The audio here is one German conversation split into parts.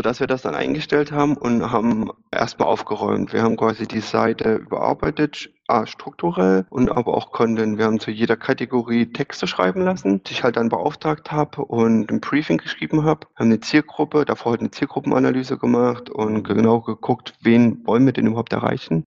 sodass wir das dann eingestellt haben und haben erstmal aufgeräumt. Wir haben quasi die Seite überarbeitet, strukturell und aber auch Content. Wir haben zu jeder Kategorie Texte schreiben lassen, die ich halt dann beauftragt habe und ein Briefing geschrieben habe. Wir haben eine Zielgruppe, davor halt eine Zielgruppenanalyse gemacht und genau geguckt, wen wollen wir denn überhaupt erreichen.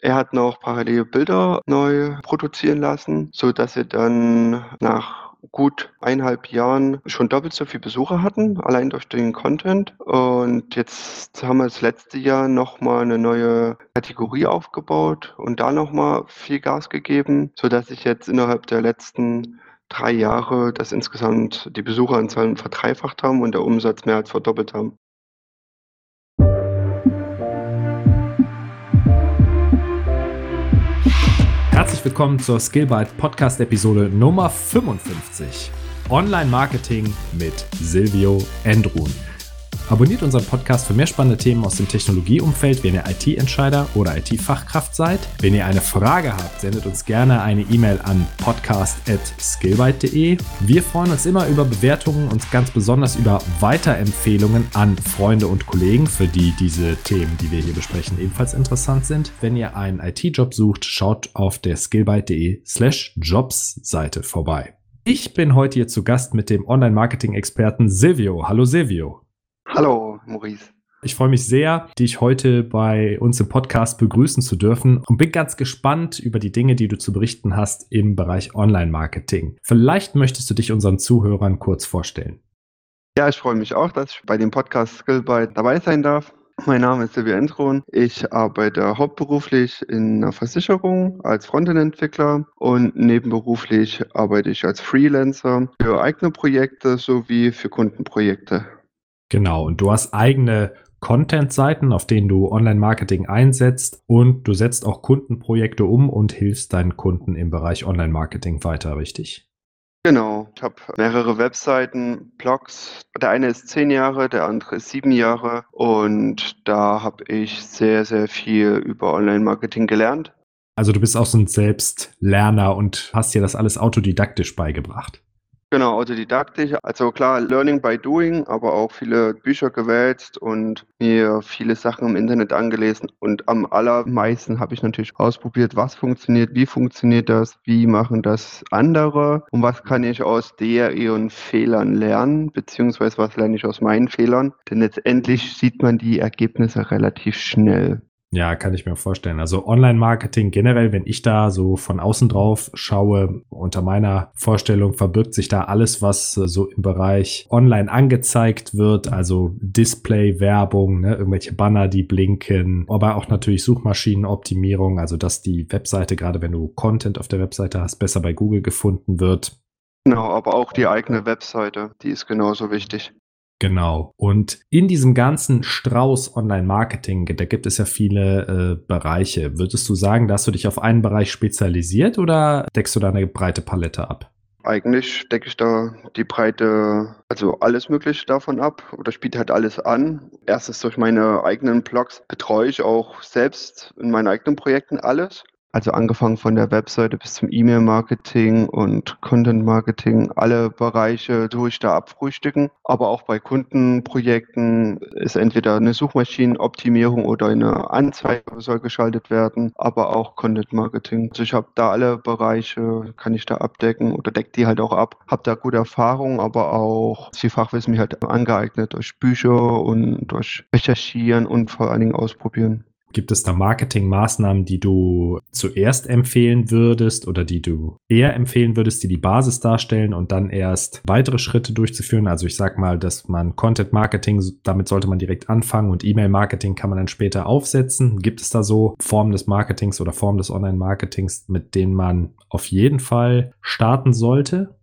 Er hat noch parallel Bilder neu produzieren lassen, so dass wir dann nach gut eineinhalb Jahren schon doppelt so viele Besucher hatten, allein durch den Content. Und jetzt haben wir das letzte Jahr nochmal eine neue Kategorie aufgebaut und da nochmal viel Gas gegeben, sodass ich jetzt innerhalb der letzten drei Jahre das insgesamt die Besucheranzahlen verdreifacht haben und der Umsatz mehr als verdoppelt haben. Herzlich willkommen zur Skillbyte Podcast Episode Nummer 55. Online Marketing mit Silvio Endrun. Abonniert unseren Podcast für mehr spannende Themen aus dem Technologieumfeld, wenn ihr IT-Entscheider oder IT-Fachkraft seid. Wenn ihr eine Frage habt, sendet uns gerne eine E-Mail an podcast.skillbyte.de. Wir freuen uns immer über Bewertungen und ganz besonders über Weiterempfehlungen an Freunde und Kollegen, für die diese Themen, die wir hier besprechen, ebenfalls interessant sind. Wenn ihr einen IT-Job sucht, schaut auf der skillbyte.de slash Jobs Seite vorbei. Ich bin heute hier zu Gast mit dem Online-Marketing-Experten Silvio. Hallo Silvio. Hallo, Maurice. Ich freue mich sehr, dich heute bei uns im Podcast begrüßen zu dürfen und bin ganz gespannt über die Dinge, die du zu berichten hast im Bereich Online-Marketing. Vielleicht möchtest du dich unseren Zuhörern kurz vorstellen. Ja, ich freue mich auch, dass ich bei dem Podcast Skillbyte dabei sein darf. Mein Name ist Silvia Entron. Ich arbeite hauptberuflich in einer Versicherung als Frontend-Entwickler und nebenberuflich arbeite ich als Freelancer für eigene Projekte sowie für Kundenprojekte. Genau, und du hast eigene Content-Seiten, auf denen du Online-Marketing einsetzt und du setzt auch Kundenprojekte um und hilfst deinen Kunden im Bereich Online-Marketing weiter, richtig? Genau, ich habe mehrere Webseiten, Blogs. Der eine ist zehn Jahre, der andere ist sieben Jahre und da habe ich sehr, sehr viel über Online-Marketing gelernt. Also du bist auch so ein Selbstlerner und hast dir das alles autodidaktisch beigebracht. Genau, autodidaktisch. Also klar, Learning by Doing, aber auch viele Bücher gewälzt und mir viele Sachen im Internet angelesen. Und am allermeisten habe ich natürlich ausprobiert, was funktioniert, wie funktioniert das, wie machen das andere und was kann ich aus der ihren Fehlern lernen, beziehungsweise was lerne ich aus meinen Fehlern. Denn letztendlich sieht man die Ergebnisse relativ schnell. Ja, kann ich mir vorstellen. Also Online-Marketing generell, wenn ich da so von außen drauf schaue, unter meiner Vorstellung verbirgt sich da alles, was äh, so im Bereich online angezeigt wird, also Display, Werbung, ne, irgendwelche Banner, die blinken, aber auch natürlich Suchmaschinenoptimierung, also dass die Webseite, gerade wenn du Content auf der Webseite hast, besser bei Google gefunden wird. Genau, aber auch die eigene Webseite, die ist genauso wichtig. Genau. Und in diesem ganzen Strauß Online-Marketing, da gibt es ja viele äh, Bereiche. Würdest du sagen, dass du dich auf einen Bereich spezialisiert oder deckst du da eine breite Palette ab? Eigentlich decke ich da die breite, also alles Mögliche davon ab oder spielt halt alles an. Erstens durch meine eigenen Blogs betreue ich auch selbst in meinen eigenen Projekten alles. Also angefangen von der Webseite bis zum E-Mail-Marketing und Content-Marketing, alle Bereiche durch da abfrühstücken. Aber auch bei Kundenprojekten ist entweder eine Suchmaschinenoptimierung oder eine Anzeige soll geschaltet werden, aber auch Content-Marketing. Also ich habe da alle Bereiche, kann ich da abdecken oder decke die halt auch ab. Habe da gute Erfahrungen, aber auch viel Fachwissen mir halt angeeignet durch Bücher und durch Recherchieren und vor allen Dingen ausprobieren. Gibt es da Marketingmaßnahmen, die du zuerst empfehlen würdest oder die du eher empfehlen würdest, die die Basis darstellen und dann erst weitere Schritte durchzuführen? Also ich sag mal, dass man Content Marketing, damit sollte man direkt anfangen und E-Mail Marketing kann man dann später aufsetzen. Gibt es da so Formen des Marketings oder Formen des Online Marketings, mit denen man auf jeden Fall starten sollte?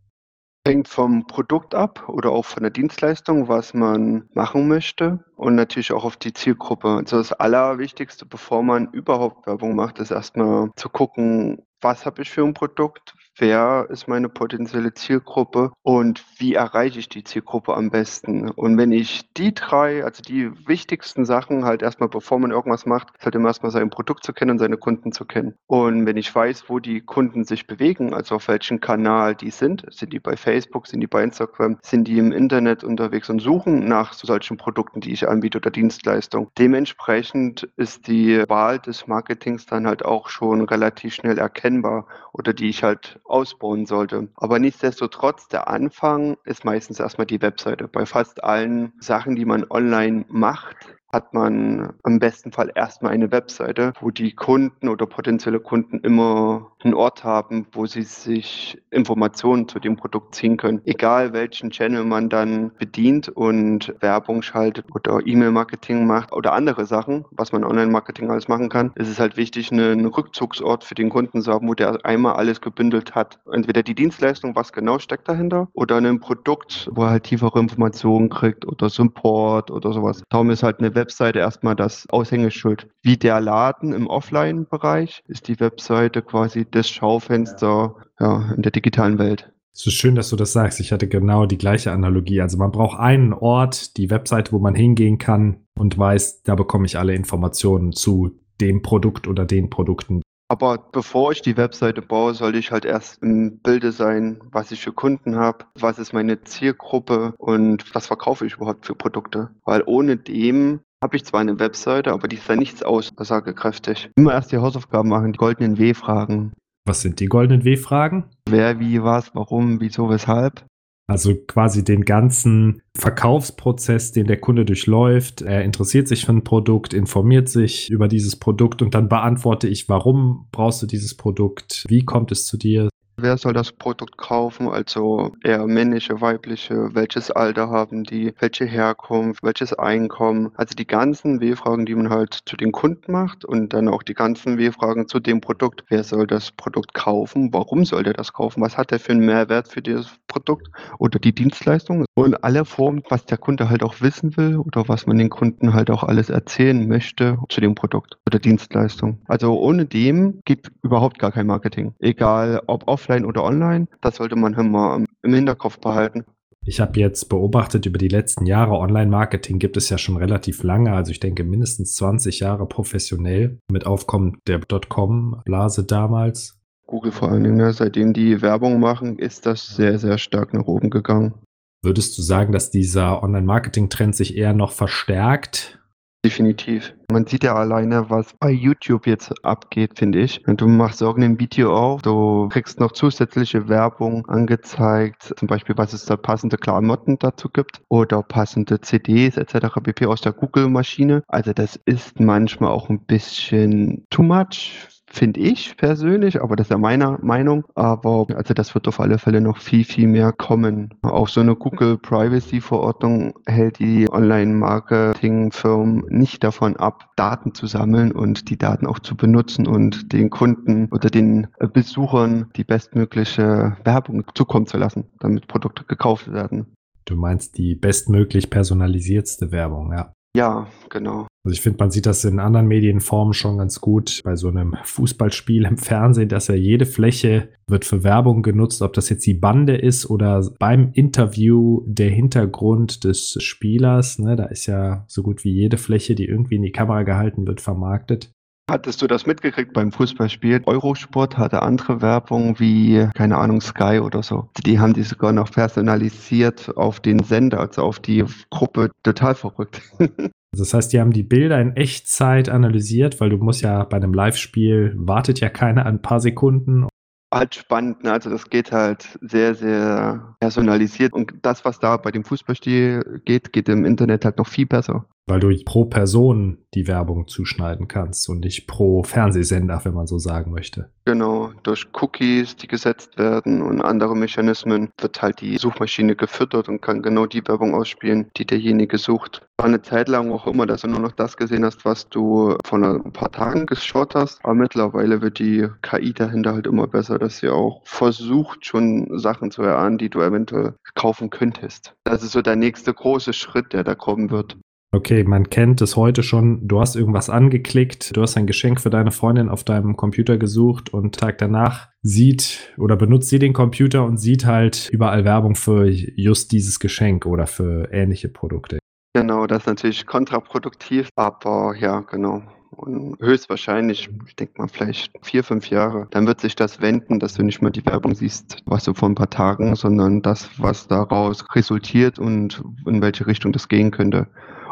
Hängt vom Produkt ab oder auch von der Dienstleistung, was man machen möchte und natürlich auch auf die Zielgruppe. Also das Allerwichtigste, bevor man überhaupt Werbung macht, ist erstmal zu gucken, was habe ich für ein Produkt, wer ist meine potenzielle Zielgruppe und wie erreiche ich die Zielgruppe am besten. Und wenn ich die drei, also die wichtigsten Sachen halt erstmal, bevor man irgendwas macht, ist halt immer erstmal sein Produkt zu kennen und seine Kunden zu kennen. Und wenn ich weiß, wo die Kunden sich bewegen, also auf welchem Kanal die sind, sind die bei Facebook, sind die bei Instagram, sind die im Internet unterwegs und suchen nach solchen Produkten, die ich anbiete oder Dienstleistungen. Dementsprechend ist die Wahl des Marketings dann halt auch schon relativ schnell erkennbar oder die ich halt ausbauen sollte. Aber nichtsdestotrotz, der Anfang ist meistens erstmal die Webseite. Bei fast allen Sachen, die man online macht, hat man am besten Fall erstmal eine Webseite, wo die Kunden oder potenzielle Kunden immer einen Ort haben, wo sie sich Informationen zu dem Produkt ziehen können. Egal welchen Channel man dann bedient und Werbung schaltet oder E-Mail-Marketing macht oder andere Sachen, was man Online-Marketing alles machen kann, ist es halt wichtig, einen Rückzugsort für den Kunden zu haben, wo der einmal alles gebündelt hat. Entweder die Dienstleistung, was genau steckt dahinter, oder ein Produkt, wo er halt tiefere Informationen kriegt oder Support oder sowas. Darum ist halt eine Webseite erstmal das Aushängeschild. Wie der Laden im Offline-Bereich ist die Webseite quasi das Schaufenster ja, in der digitalen Welt. Es ist schön, dass du das sagst. Ich hatte genau die gleiche Analogie. Also man braucht einen Ort, die Webseite, wo man hingehen kann und weiß, da bekomme ich alle Informationen zu dem Produkt oder den Produkten. Aber bevor ich die Webseite baue, sollte ich halt erst im Bilde sein, was ich für Kunden habe, was ist meine Zielgruppe und was verkaufe ich überhaupt für Produkte. Weil ohne dem habe ich zwar eine Webseite, aber die ist ja nichts aussagekräftig. Immer erst die Hausaufgaben machen, die goldenen W-Fragen. Was sind die goldenen W-Fragen? Wer, wie, was, warum, wieso, weshalb. Also quasi den ganzen Verkaufsprozess, den der Kunde durchläuft. Er interessiert sich für ein Produkt, informiert sich über dieses Produkt und dann beantworte ich, warum brauchst du dieses Produkt? Wie kommt es zu dir? Wer soll das Produkt kaufen? Also eher männliche, weibliche, welches Alter haben die, welche Herkunft, welches Einkommen. Also die ganzen W-Fragen, die man halt zu den Kunden macht und dann auch die ganzen W-Fragen zu dem Produkt. Wer soll das Produkt kaufen? Warum soll der das kaufen? Was hat er für einen Mehrwert für dieses Produkt oder die Dienstleistung? Und alle Formen, was der Kunde halt auch wissen will oder was man den Kunden halt auch alles erzählen möchte zu dem Produkt oder Dienstleistung. Also ohne dem gibt überhaupt gar kein Marketing. Egal ob offline offline oder online. Das sollte man immer im Hinterkopf behalten. Ich habe jetzt beobachtet, über die letzten Jahre Online-Marketing gibt es ja schon relativ lange, also ich denke mindestens 20 Jahre professionell mit Aufkommen der Dotcom-Blase damals. Google vor allen Dingen, ne? seitdem die Werbung machen, ist das sehr, sehr stark nach oben gegangen. Würdest du sagen, dass dieser Online-Marketing-Trend sich eher noch verstärkt Definitiv. Man sieht ja alleine, was bei YouTube jetzt abgeht, finde ich. Du machst irgendein Video auf, du kriegst noch zusätzliche Werbung angezeigt, zum Beispiel, was es da passende Klamotten dazu gibt oder passende CDs etc. pp. aus der Google-Maschine. Also das ist manchmal auch ein bisschen too much finde ich persönlich, aber das ist ja meine Meinung. Aber also das wird auf alle Fälle noch viel, viel mehr kommen. Auch so eine Google Privacy Verordnung hält die Online-Marketing-Firmen nicht davon ab, Daten zu sammeln und die Daten auch zu benutzen und den Kunden oder den Besuchern die bestmögliche Werbung zukommen zu lassen, damit Produkte gekauft werden. Du meinst die bestmöglich personalisiertste Werbung, ja. Ja, genau. Also ich finde, man sieht das in anderen Medienformen schon ganz gut. Bei so einem Fußballspiel im Fernsehen, dass ja jede Fläche wird für Werbung genutzt, ob das jetzt die Bande ist oder beim Interview der Hintergrund des Spielers. Ne, da ist ja so gut wie jede Fläche, die irgendwie in die Kamera gehalten wird, vermarktet. Hattest du das mitgekriegt beim Fußballspiel? Eurosport hatte andere Werbung wie, keine Ahnung, Sky oder so. Die haben die sogar noch personalisiert auf den Sender, also auf die Gruppe. Total verrückt. Das heißt, die haben die Bilder in Echtzeit analysiert, weil du musst ja bei einem Live-Spiel wartet ja keiner ein paar Sekunden halt spannend. Ne? Also das geht halt sehr, sehr personalisiert. Und das, was da bei dem Fußballspiel geht, geht im Internet halt noch viel besser. Weil du pro Person die Werbung zuschneiden kannst und nicht pro Fernsehsender, wenn man so sagen möchte. Genau, durch Cookies, die gesetzt werden und andere Mechanismen wird halt die Suchmaschine gefüttert und kann genau die Werbung ausspielen, die derjenige sucht. War eine Zeit lang auch immer, dass du nur noch das gesehen hast, was du vor ein paar Tagen geschaut hast. Aber mittlerweile wird die KI dahinter halt immer besser, dass sie auch versucht, schon Sachen zu erahnen, die du eventuell kaufen könntest. Das ist so der nächste große Schritt, der da kommen wird. Okay, man kennt es heute schon. Du hast irgendwas angeklickt, du hast ein Geschenk für deine Freundin auf deinem Computer gesucht und Tag danach sieht oder benutzt sie den Computer und sieht halt überall Werbung für just dieses Geschenk oder für ähnliche Produkte. Genau, das ist natürlich kontraproduktiv, aber ja, genau. Und höchstwahrscheinlich, ich denke mal vielleicht vier, fünf Jahre, dann wird sich das wenden, dass du nicht mehr die Werbung siehst, was du vor ein paar Tagen, sondern das, was daraus resultiert und in welche Richtung das gehen könnte.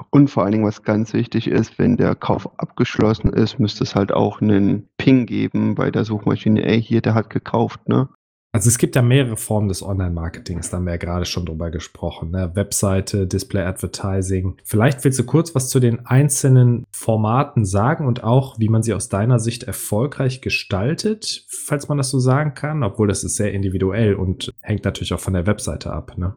Und vor allen Dingen, was ganz wichtig ist, wenn der Kauf abgeschlossen ist, müsste es halt auch einen Ping geben bei der Suchmaschine, ey, hier, der hat gekauft, ne? Also es gibt ja mehrere Formen des Online-Marketings, da haben wir ja gerade schon drüber gesprochen. Ne? Webseite, Display Advertising. Vielleicht willst du kurz was zu den einzelnen Formaten sagen und auch, wie man sie aus deiner Sicht erfolgreich gestaltet, falls man das so sagen kann, obwohl das ist sehr individuell und hängt natürlich auch von der Webseite ab. Ne?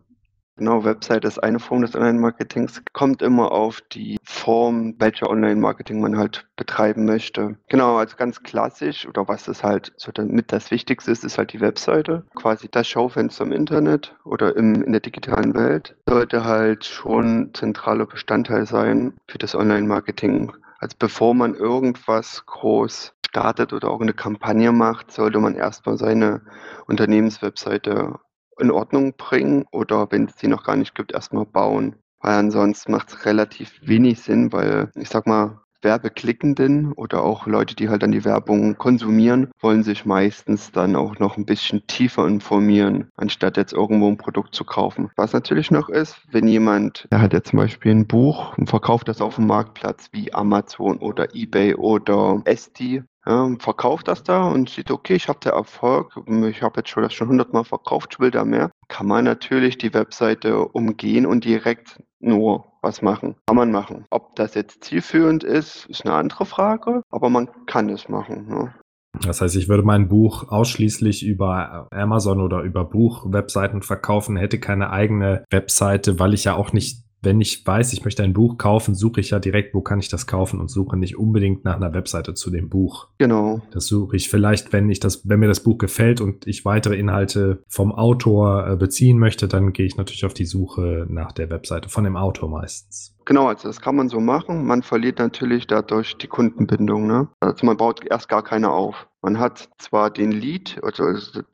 Genau, Website ist eine Form des Online-Marketings. Kommt immer auf die Form, welcher Online-Marketing man halt betreiben möchte. Genau, also ganz klassisch oder was ist halt so damit das Wichtigste ist, ist halt die Webseite. Quasi das Schaufenster im Internet oder im, in der digitalen Welt sollte halt schon zentraler Bestandteil sein für das Online-Marketing. Also bevor man irgendwas groß startet oder auch eine Kampagne macht, sollte man erstmal seine Unternehmenswebseite in Ordnung bringen oder wenn es sie noch gar nicht gibt, erstmal bauen. Weil ansonsten macht es relativ wenig Sinn, weil ich sag mal, Werbeklickenden oder auch Leute, die halt dann die Werbung konsumieren, wollen sich meistens dann auch noch ein bisschen tiefer informieren, anstatt jetzt irgendwo ein Produkt zu kaufen. Was natürlich noch ist, wenn jemand, der hat jetzt zum Beispiel ein Buch und verkauft das auf dem Marktplatz wie Amazon oder eBay oder Etsy, ja, verkauft das da und sieht, okay, ich habe den Erfolg, ich habe jetzt schon das schon hundertmal verkauft, ich will da mehr, kann man natürlich die Webseite umgehen und direkt nur was machen. Kann man machen. Ob das jetzt zielführend ist, ist eine andere Frage, aber man kann es machen. Ne? Das heißt, ich würde mein Buch ausschließlich über Amazon oder über Buchwebseiten verkaufen, hätte keine eigene Webseite, weil ich ja auch nicht wenn ich weiß, ich möchte ein Buch kaufen, suche ich ja direkt, wo kann ich das kaufen und suche nicht unbedingt nach einer Webseite zu dem Buch. Genau. Das suche ich vielleicht, wenn ich das, wenn mir das Buch gefällt und ich weitere Inhalte vom Autor äh, beziehen möchte, dann gehe ich natürlich auf die Suche nach der Webseite von dem Autor meistens. Genau, also das kann man so machen. Man verliert natürlich dadurch die Kundenbindung. Ne? Also man baut erst gar keine auf. Man hat zwar den Lead, also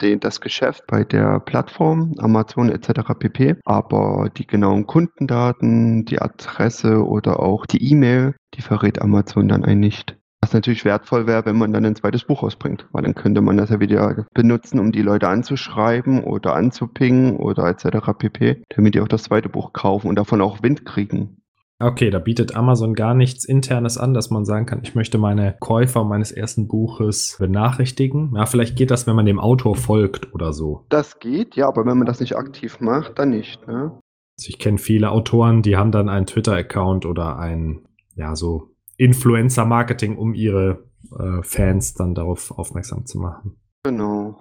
den, das Geschäft bei der Plattform, Amazon etc. pp, aber die genauen Kundendaten, die Adresse oder auch die E-Mail, die verrät Amazon dann ein nicht. Was natürlich wertvoll wäre, wenn man dann ein zweites Buch rausbringt, weil dann könnte man das ja wieder benutzen, um die Leute anzuschreiben oder anzupingen oder etc. pp, damit die auch das zweite Buch kaufen und davon auch Wind kriegen. Okay, da bietet Amazon gar nichts Internes an, dass man sagen kann, ich möchte meine Käufer meines ersten Buches benachrichtigen. Ja, vielleicht geht das, wenn man dem Autor folgt oder so. Das geht, ja, aber wenn man das nicht aktiv macht, dann nicht. Ne? Also ich kenne viele Autoren, die haben dann einen Twitter-Account oder ein, ja, so Influencer-Marketing, um ihre äh, Fans dann darauf aufmerksam zu machen. Genau.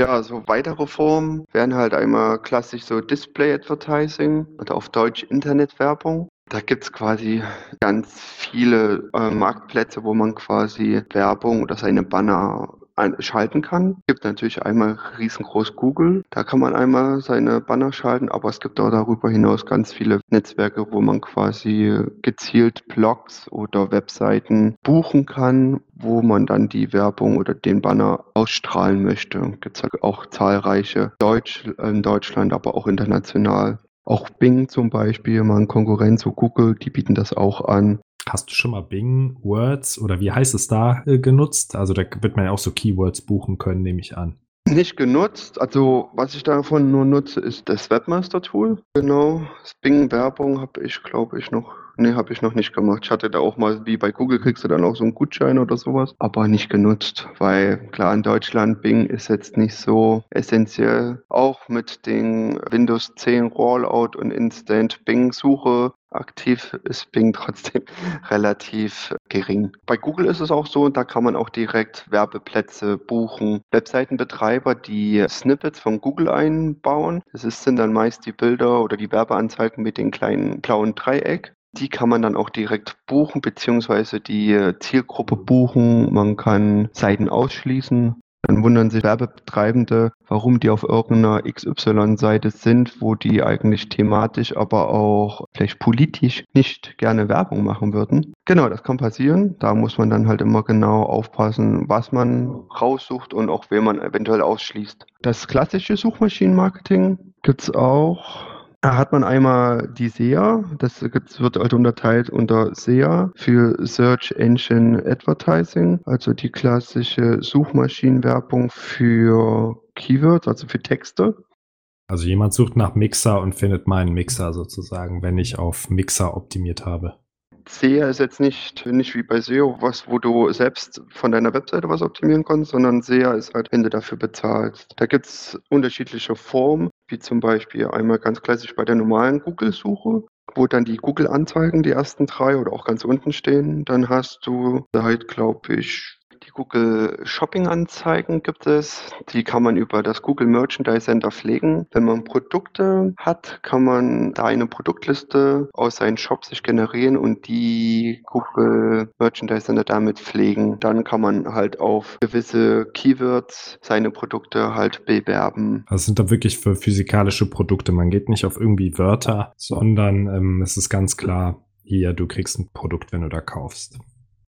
Ja, so weitere Formen wären halt einmal klassisch so Display Advertising oder auf Deutsch Internetwerbung. Da gibt's quasi ganz viele äh, Marktplätze, wo man quasi Werbung oder seine Banner schalten kann. Es gibt natürlich einmal riesengroß Google, da kann man einmal seine Banner schalten, aber es gibt auch darüber hinaus ganz viele Netzwerke, wo man quasi gezielt Blogs oder Webseiten buchen kann, wo man dann die Werbung oder den Banner ausstrahlen möchte. Gibt es auch zahlreiche Deutsch, in Deutschland, aber auch international. Auch Bing zum Beispiel, mal ein Konkurrent zu Google, die bieten das auch an. Hast du schon mal Bing Words oder wie heißt es da äh, genutzt? Also da wird man ja auch so Keywords buchen können, nehme ich an. Nicht genutzt. Also was ich davon nur nutze, ist das Webmaster-Tool. Genau. Das Bing-Werbung habe ich, glaube ich, noch Nee, habe ich noch nicht gemacht. Ich hatte da auch mal, wie bei Google kriegst du dann auch so einen Gutschein oder sowas, aber nicht genutzt, weil klar in Deutschland Bing ist jetzt nicht so essentiell. Auch mit den Windows 10 Rollout und Instant Bing Suche aktiv ist Bing trotzdem relativ gering. Bei Google ist es auch so, da kann man auch direkt Werbeplätze buchen. Webseitenbetreiber, die Snippets von Google einbauen, das sind dann meist die Bilder oder die Werbeanzeigen mit den kleinen blauen Dreieck. Die kann man dann auch direkt buchen, beziehungsweise die Zielgruppe buchen. Man kann Seiten ausschließen. Dann wundern sich Werbetreibende, warum die auf irgendeiner XY-Seite sind, wo die eigentlich thematisch, aber auch vielleicht politisch nicht gerne Werbung machen würden. Genau, das kann passieren. Da muss man dann halt immer genau aufpassen, was man raussucht und auch wen man eventuell ausschließt. Das klassische Suchmaschinenmarketing gibt's auch da hat man einmal die SEA, das wird halt unterteilt unter SEA für Search Engine Advertising, also die klassische Suchmaschinenwerbung für Keywords, also für Texte. Also jemand sucht nach Mixer und findet meinen Mixer sozusagen, wenn ich auf Mixer optimiert habe. SEA ist jetzt nicht, nicht wie bei SEO, was, wo du selbst von deiner Webseite was optimieren kannst, sondern SEA ist halt, wenn du dafür bezahlst. Da gibt es unterschiedliche Formen, wie zum Beispiel einmal ganz klassisch bei der normalen Google-Suche, wo dann die Google-Anzeigen, die ersten drei oder auch ganz unten stehen. Dann hast du halt, glaube ich, Google Shopping Anzeigen gibt es. Die kann man über das Google Merchandise Center pflegen. Wenn man Produkte hat, kann man da eine Produktliste aus seinen Shops sich generieren und die Google Merchandise Center damit pflegen. Dann kann man halt auf gewisse Keywords seine Produkte halt bewerben. Das sind da wirklich für physikalische Produkte. Man geht nicht auf irgendwie Wörter, sondern ähm, es ist ganz klar, hier, du kriegst ein Produkt, wenn du da kaufst.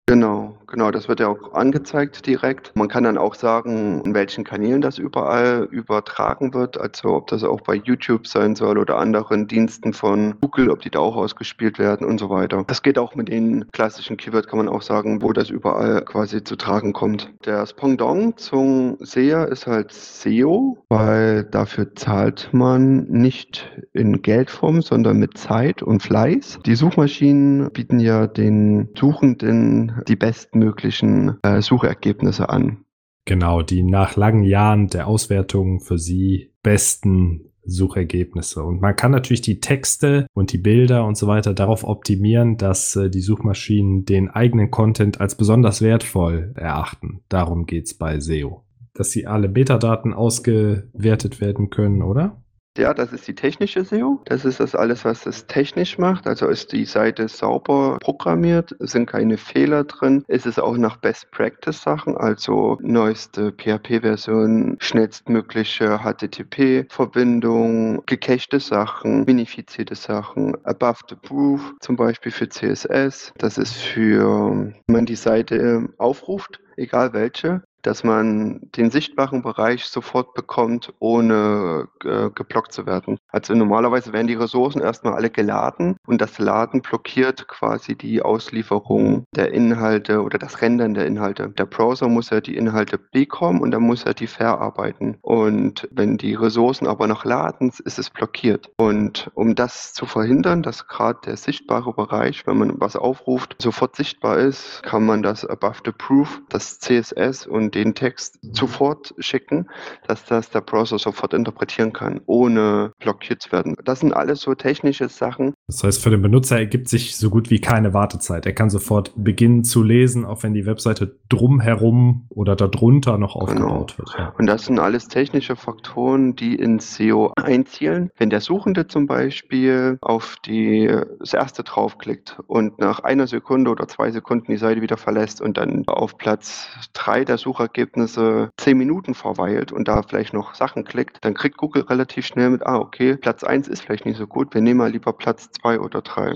Genau, genau, das wird ja auch angezeigt direkt. Man kann dann auch sagen, in welchen Kanälen das überall übertragen wird, also ob das auch bei YouTube sein soll oder anderen Diensten von Google, ob die da auch ausgespielt werden und so weiter. Das geht auch mit den klassischen Keywords, kann man auch sagen, wo das überall quasi zu tragen kommt. Das Pendant zum SEA ist halt SEO, weil dafür zahlt man nicht in Geldform, sondern mit Zeit und Fleiß. Die Suchmaschinen bieten ja den Suchenden die bestmöglichen äh, Suchergebnisse an. Genau, die nach langen Jahren der Auswertung für Sie besten Suchergebnisse. Und man kann natürlich die Texte und die Bilder und so weiter darauf optimieren, dass äh, die Suchmaschinen den eigenen Content als besonders wertvoll erachten. Darum geht's bei SEO. Dass sie alle Metadaten ausgewertet werden können, oder? Ja, das ist die technische SEO. Das ist das alles, was es technisch macht. Also ist die Seite sauber programmiert, sind keine Fehler drin. Es ist auch nach Best Practice Sachen, also neueste PHP-Version, schnellstmögliche HTTP-Verbindung, gecachte Sachen, minifizierte Sachen, Above the Proof, zum Beispiel für CSS. Das ist für, wenn man die Seite aufruft, egal welche, dass man den sichtbaren Bereich sofort bekommt, ohne äh, geblockt zu werden. Also normalerweise werden die Ressourcen erstmal alle geladen und das Laden blockiert quasi die Auslieferung der Inhalte oder das Rendern der Inhalte. Der Browser muss ja die Inhalte bekommen und dann muss er die verarbeiten. Und wenn die Ressourcen aber noch laden, ist es blockiert. Und um das zu verhindern, dass gerade der sichtbare Bereich, wenn man was aufruft, sofort sichtbar ist, kann man das Above the Proof, das CSS und den Text sofort schicken, dass das der Browser sofort interpretieren kann, ohne blockiert zu werden. Das sind alles so technische Sachen. Das heißt, für den Benutzer ergibt sich so gut wie keine Wartezeit. Er kann sofort beginnen zu lesen, auch wenn die Webseite drumherum oder darunter noch genau. aufgebaut genau. wird. Ja. Und das sind alles technische Faktoren, die in SEO einzielen. Wenn der Suchende zum Beispiel auf die, das erste draufklickt und nach einer Sekunde oder zwei Sekunden die Seite wieder verlässt und dann auf Platz drei der Suche Suchergebnisse zehn Minuten verweilt und da vielleicht noch Sachen klickt, dann kriegt Google relativ schnell mit, ah, okay, Platz 1 ist vielleicht nicht so gut, wir nehmen mal lieber Platz 2 oder 3.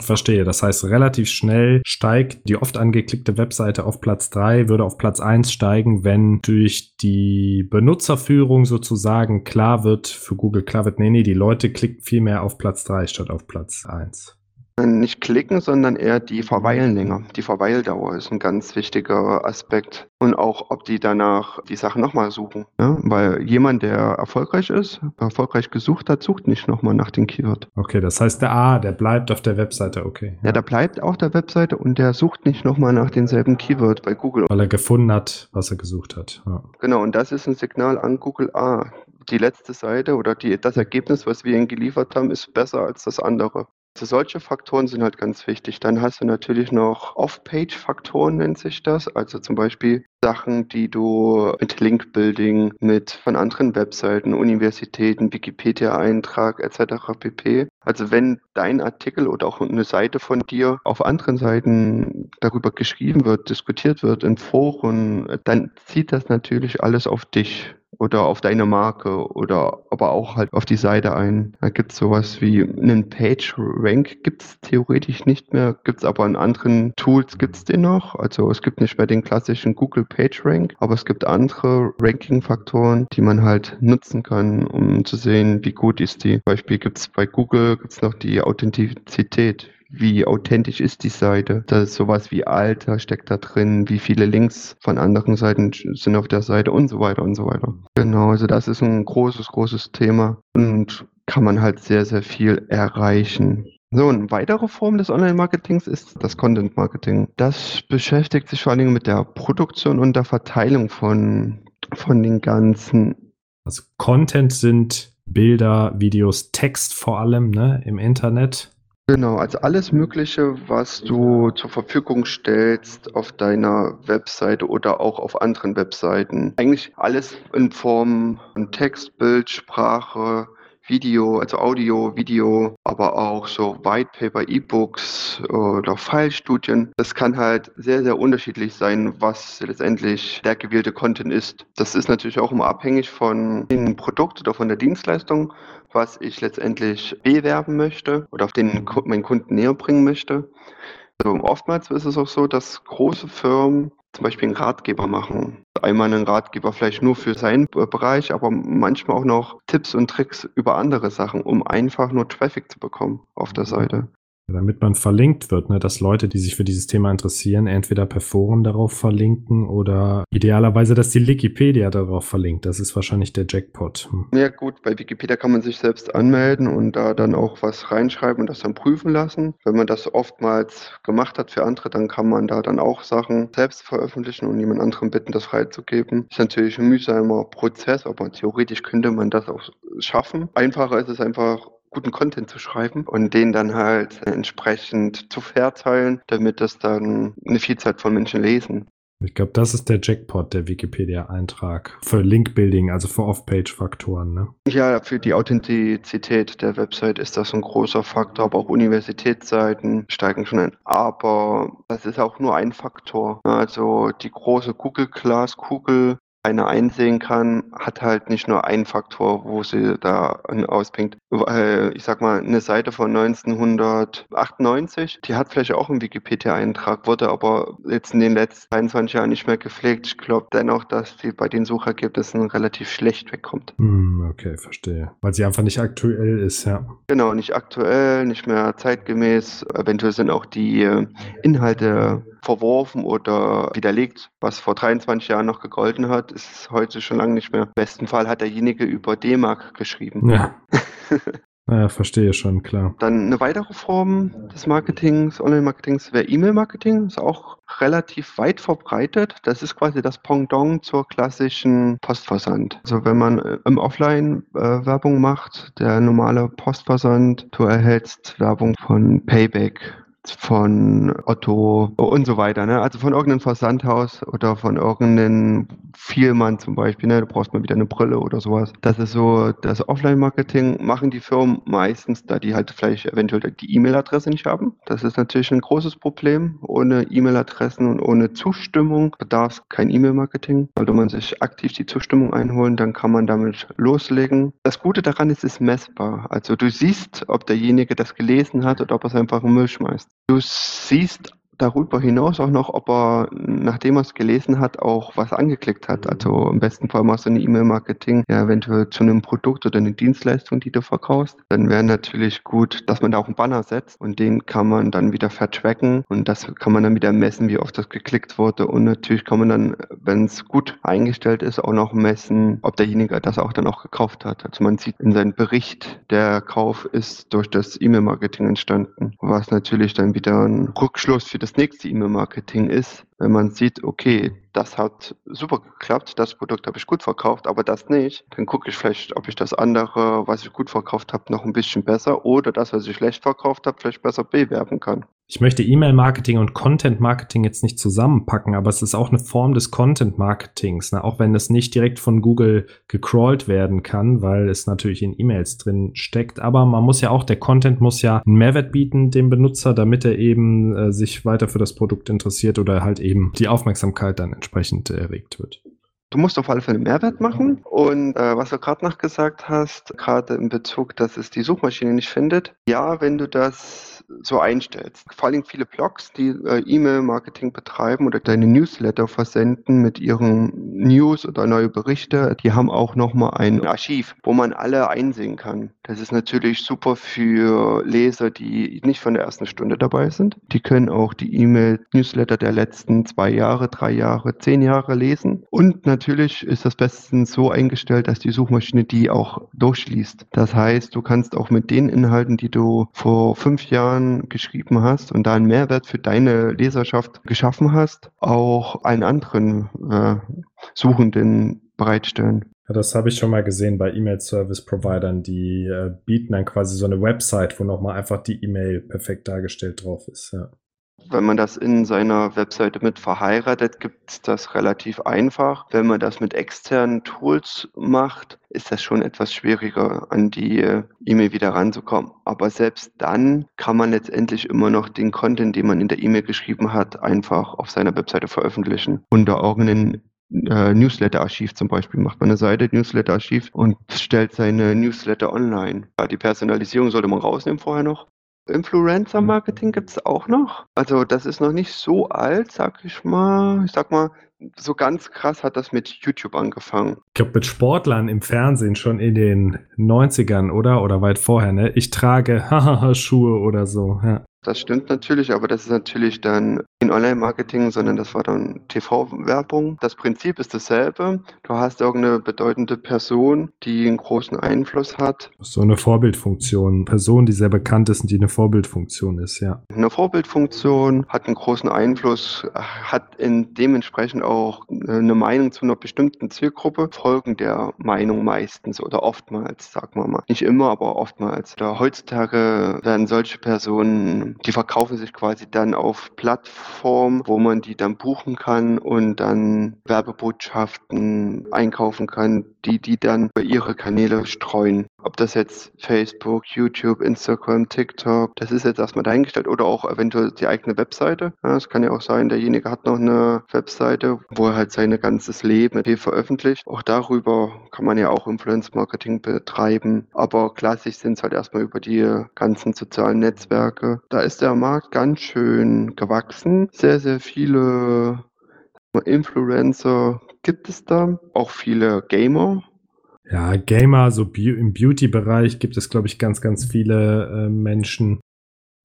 Verstehe. Das heißt, relativ schnell steigt die oft angeklickte Webseite auf Platz 3, würde auf Platz 1 steigen, wenn durch die Benutzerführung sozusagen klar wird, für Google klar wird, nee, nee, die Leute klicken viel mehr auf Platz 3 statt auf Platz 1. Nicht klicken, sondern eher die verweilen länger. Die Verweildauer ist ein ganz wichtiger Aspekt. Und auch, ob die danach die Sachen nochmal suchen. Ja? Weil jemand, der erfolgreich ist, erfolgreich gesucht hat, sucht nicht nochmal nach dem Keyword. Okay, das heißt, der A, der bleibt auf der Webseite, okay. Ja, ja der bleibt auf der Webseite und der sucht nicht nochmal nach demselben Keyword bei Google. Weil er gefunden hat, was er gesucht hat. Ja. Genau, und das ist ein Signal an Google, ah, die letzte Seite oder die, das Ergebnis, was wir ihnen geliefert haben, ist besser als das andere. Also solche Faktoren sind halt ganz wichtig. Dann hast du natürlich noch Off-Page-Faktoren, nennt sich das. Also zum Beispiel Sachen, die du mit Link-Building, mit von anderen Webseiten, Universitäten, Wikipedia-Eintrag etc. pp. Also wenn dein Artikel oder auch eine Seite von dir auf anderen Seiten darüber geschrieben wird, diskutiert wird in Foren, dann zieht das natürlich alles auf dich oder auf deine Marke oder aber auch halt auf die Seite ein. Da gibt es sowas wie einen Page-Rank, gibt es theoretisch nicht mehr, gibt es aber in anderen Tools gibt es den noch. Also es gibt nicht mehr den klassischen Google PageRank, aber es gibt andere Ranking-Faktoren, die man halt nutzen kann, um zu sehen, wie gut ist die. Zum Beispiel gibt es bei Google gibt's noch die Authentizität wie authentisch ist die Seite. Da ist sowas wie Alter steckt da drin, wie viele Links von anderen Seiten sind auf der Seite und so weiter und so weiter. Genau, also das ist ein großes, großes Thema und kann man halt sehr, sehr viel erreichen. So, eine weitere Form des Online-Marketings ist das Content-Marketing. Das beschäftigt sich vor allen Dingen mit der Produktion und der Verteilung von, von den ganzen. Also Content sind Bilder, Videos, Text vor allem ne, im Internet. Genau, also alles Mögliche, was du zur Verfügung stellst auf deiner Webseite oder auch auf anderen Webseiten. Eigentlich alles in Form von Text, Bild, Sprache, Video, also Audio, Video, aber auch so White Paper, E-Books oder Fallstudien. Das kann halt sehr, sehr unterschiedlich sein, was letztendlich der gewählte Content ist. Das ist natürlich auch immer abhängig von dem Produkt oder von der Dienstleistung was ich letztendlich bewerben möchte oder auf den meinen Kunden näher bringen möchte. Also oftmals ist es auch so, dass große Firmen zum Beispiel einen Ratgeber machen. Einmal einen Ratgeber vielleicht nur für seinen Bereich, aber manchmal auch noch Tipps und Tricks über andere Sachen, um einfach nur Traffic zu bekommen auf der Seite damit man verlinkt wird, ne, dass Leute, die sich für dieses Thema interessieren, entweder per Foren darauf verlinken oder idealerweise, dass die Wikipedia darauf verlinkt. Das ist wahrscheinlich der Jackpot. Hm. Ja gut, bei Wikipedia kann man sich selbst anmelden und da dann auch was reinschreiben und das dann prüfen lassen. Wenn man das oftmals gemacht hat für andere, dann kann man da dann auch Sachen selbst veröffentlichen und jemand anderem bitten, das freizugeben. Ist natürlich ein mühsamer Prozess, aber theoretisch könnte man das auch schaffen. Einfacher ist es einfach guten Content zu schreiben und den dann halt entsprechend zu verteilen, damit das dann eine Vielzahl von Menschen lesen. Ich glaube, das ist der Jackpot, der Wikipedia-Eintrag. Für Link-Building, also für Off-Page-Faktoren, ne? Ja, für die Authentizität der Website ist das ein großer Faktor, aber auch Universitätsseiten steigen schon ein. Aber das ist auch nur ein Faktor. Also die große Google Class, Google einer einsehen kann, hat halt nicht nur einen Faktor, wo sie da auspinkt. Ich sag mal, eine Seite von 1998, die hat vielleicht auch einen Wikipedia-Eintrag, wurde aber jetzt in den letzten 21 Jahren nicht mehr gepflegt. Ich glaube dennoch, dass die bei den Suchergebnissen relativ schlecht wegkommt. Hm, okay, verstehe. Weil sie einfach nicht aktuell ist, ja. Genau, nicht aktuell, nicht mehr zeitgemäß. Eventuell sind auch die äh, Inhalte verworfen oder widerlegt, was vor 23 Jahren noch gegolten hat, ist heute schon lange nicht mehr. Im besten Fall hat derjenige über D-Mark geschrieben. Ja. Naja, verstehe schon, klar. Dann eine weitere Form des Marketings, Online-Marketings, wäre E-Mail-Marketing. Ist auch relativ weit verbreitet. Das ist quasi das Pendant zur klassischen Postversand. Also wenn man äh, im Offline äh, Werbung macht, der normale Postversand, du erhältst Werbung von Payback, von Otto und so weiter. Ne? Also von irgendeinem Versandhaus oder von irgendeinem Vielmann zum Beispiel. Ne? Du brauchst mal wieder eine Brille oder sowas. Das ist so das Offline-Marketing. Machen die Firmen meistens, da die halt vielleicht eventuell die E-Mail-Adresse nicht haben. Das ist natürlich ein großes Problem. Ohne E-Mail-Adressen und ohne Zustimmung bedarf es kein E-Mail-Marketing. Sollte man sich aktiv die Zustimmung einholen, dann kann man damit loslegen. Das Gute daran ist, es ist messbar. Also du siehst, ob derjenige das gelesen hat oder ob er es einfach im Müll schmeißt. Du siehst darüber hinaus auch noch, ob er, nachdem er es gelesen hat, auch was angeklickt hat. Also im besten Fall machst du eine E-Mail-Marketing, ja, eventuell zu einem Produkt oder eine Dienstleistung, die du verkaufst. Dann wäre natürlich gut, dass man da auch einen Banner setzt und den kann man dann wieder vertracken und das kann man dann wieder messen, wie oft das geklickt wurde. Und natürlich kann man dann, wenn es gut eingestellt ist, auch noch messen, ob derjenige das auch dann auch gekauft hat. Also man sieht in seinem Bericht, der Kauf ist durch das E-Mail-Marketing entstanden, was natürlich dann wieder ein Rückschluss für das das nächste E-Mail-Marketing ist, wenn man sieht, okay, das hat super geklappt, das Produkt habe ich gut verkauft, aber das nicht, dann gucke ich vielleicht, ob ich das andere, was ich gut verkauft habe, noch ein bisschen besser oder das, was ich schlecht verkauft habe, vielleicht besser bewerben kann. Ich möchte E-Mail-Marketing und Content-Marketing jetzt nicht zusammenpacken, aber es ist auch eine Form des Content-Marketings, ne? auch wenn es nicht direkt von Google gecrawlt werden kann, weil es natürlich in E-Mails drin steckt. Aber man muss ja auch, der Content muss ja einen Mehrwert bieten dem Benutzer, damit er eben äh, sich weiter für das Produkt interessiert oder halt eben die Aufmerksamkeit dann entsprechend erregt wird. Du musst auf alle Fälle Mehrwert machen. Und äh, was du gerade noch gesagt hast, gerade in Bezug, dass es die Suchmaschine nicht findet. Ja, wenn du das so einstellst. Vor allem viele Blogs, die äh, E-Mail-Marketing betreiben oder deine Newsletter versenden mit ihren News oder neue Berichte, die haben auch nochmal ein Archiv, wo man alle einsehen kann. Das ist natürlich super für Leser, die nicht von der ersten Stunde dabei sind. Die können auch die E-Mail-Newsletter der letzten zwei Jahre, drei Jahre, zehn Jahre lesen. Und natürlich ist das bestens so eingestellt, dass die Suchmaschine die auch durchliest. Das heißt, du kannst auch mit den Inhalten, die du vor fünf Jahren geschrieben hast und da einen Mehrwert für deine Leserschaft geschaffen hast, auch einen anderen äh, Suchenden bereitstellen. Das habe ich schon mal gesehen bei E-Mail-Service-Providern, die äh, bieten dann quasi so eine Website, wo nochmal einfach die E-Mail perfekt dargestellt drauf ist. Ja. Wenn man das in seiner Webseite mit verheiratet, gibt es das relativ einfach. Wenn man das mit externen Tools macht, ist das schon etwas schwieriger, an die äh, E-Mail wieder ranzukommen. Aber selbst dann kann man letztendlich immer noch den Content, den man in der E-Mail geschrieben hat, einfach auf seiner Webseite veröffentlichen. Unter irgendeinem äh, Newsletter-Archiv zum Beispiel macht man eine Seite, Newsletter-Archiv und stellt seine Newsletter online. Ja, die Personalisierung sollte man rausnehmen vorher noch. Influencer-Marketing gibt es auch noch. Also das ist noch nicht so alt, sag ich mal. Ich sag mal, so ganz krass hat das mit YouTube angefangen. Ich glaube, mit Sportlern im Fernsehen schon in den 90ern, oder? Oder weit vorher, ne? Ich trage Schuhe oder so, ja. Das stimmt natürlich, aber das ist natürlich dann in Online-Marketing, sondern das war dann TV-Werbung. Das Prinzip ist dasselbe. Du hast irgendeine bedeutende Person, die einen großen Einfluss hat. So eine Vorbildfunktion. Person, die sehr bekannt ist und die eine Vorbildfunktion ist, ja. Eine Vorbildfunktion hat einen großen Einfluss, hat in dementsprechend auch eine Meinung zu einer bestimmten Zielgruppe, folgen der Meinung meistens oder oftmals, sagen wir mal. Nicht immer, aber oftmals. Da heutzutage werden solche Personen die verkaufen sich quasi dann auf Plattformen, wo man die dann buchen kann und dann Werbebotschaften einkaufen kann, die die dann bei ihre Kanäle streuen. Ob das jetzt Facebook, YouTube, Instagram, TikTok, das ist jetzt erstmal dahingestellt oder auch eventuell die eigene Webseite. Ja, es kann ja auch sein, derjenige hat noch eine Webseite, wo er halt sein ganzes Leben veröffentlicht. Auch darüber kann man ja auch Influence Marketing betreiben. Aber klassisch sind es halt erstmal über die ganzen sozialen Netzwerke. Da ist der Markt ganz schön gewachsen. Sehr, sehr viele Influencer gibt es da, auch viele Gamer, ja, Gamer, so im Beauty-Bereich gibt es, glaube ich, ganz, ganz viele äh, Menschen.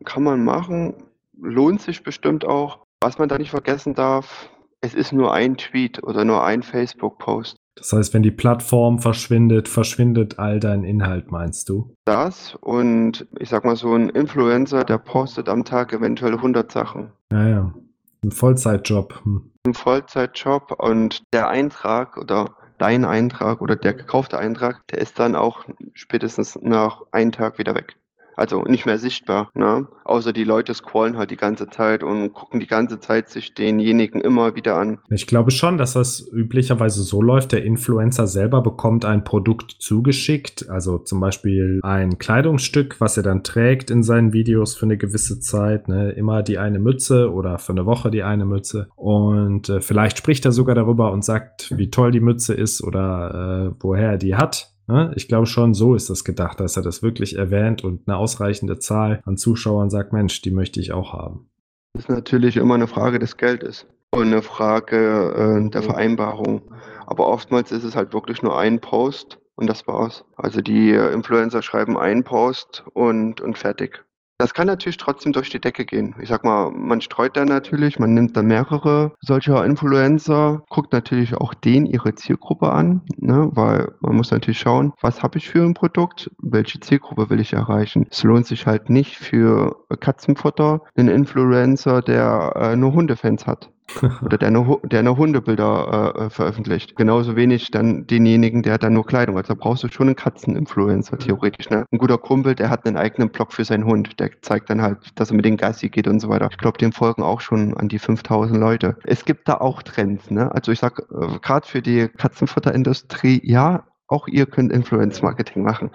Kann man machen, lohnt sich bestimmt auch. Was man da nicht vergessen darf, es ist nur ein Tweet oder nur ein Facebook-Post. Das heißt, wenn die Plattform verschwindet, verschwindet all dein Inhalt, meinst du? Das und ich sag mal so ein Influencer, der postet am Tag eventuell 100 Sachen. Ja, ja. Ein Vollzeitjob. Hm. Ein Vollzeitjob und der Eintrag oder dein Eintrag oder der gekaufte Eintrag, der ist dann auch spätestens nach einem Tag wieder weg. Also nicht mehr sichtbar, ne? Außer die Leute scrollen halt die ganze Zeit und gucken die ganze Zeit sich denjenigen immer wieder an. Ich glaube schon, dass das üblicherweise so läuft. Der Influencer selber bekommt ein Produkt zugeschickt, also zum Beispiel ein Kleidungsstück, was er dann trägt in seinen Videos für eine gewisse Zeit. Ne? Immer die eine Mütze oder für eine Woche die eine Mütze. Und äh, vielleicht spricht er sogar darüber und sagt, wie toll die Mütze ist oder äh, woher er die hat. Ne? Ich glaube schon, so ist das gedacht, dass er das wirklich erwähnt und eine ausreichende Zahl an Zuschauern sagt, Mensch, die möchte ich auch haben. Das ist natürlich immer eine Frage des Geldes und eine Frage äh, der Vereinbarung. Aber oftmals ist es halt wirklich nur ein Post und das war's. Also die Influencer schreiben einen Post und, und fertig. Das kann natürlich trotzdem durch die Decke gehen. Ich sag mal, man streut da natürlich, man nimmt da mehrere solcher Influencer, guckt natürlich auch denen ihre Zielgruppe an, ne? weil man muss natürlich schauen, was habe ich für ein Produkt, welche Zielgruppe will ich erreichen. Es lohnt sich halt nicht für Katzenfutter einen Influencer, der äh, nur Hundefans hat. Oder der nur, der nur Hundebilder äh, äh, veröffentlicht. Genauso wenig dann denjenigen, der dann nur Kleidung. Also da brauchst du schon einen Katzeninfluencer, theoretisch. Ne? Ein guter Kumpel, der hat einen eigenen Blog für seinen Hund. Der zeigt dann halt, dass er mit den Gassi geht und so weiter. Ich glaube, dem folgen auch schon an die 5000 Leute. Es gibt da auch Trends. Ne? Also ich sag, äh, gerade für die Katzenfutterindustrie, ja, auch ihr könnt Influence-Marketing machen.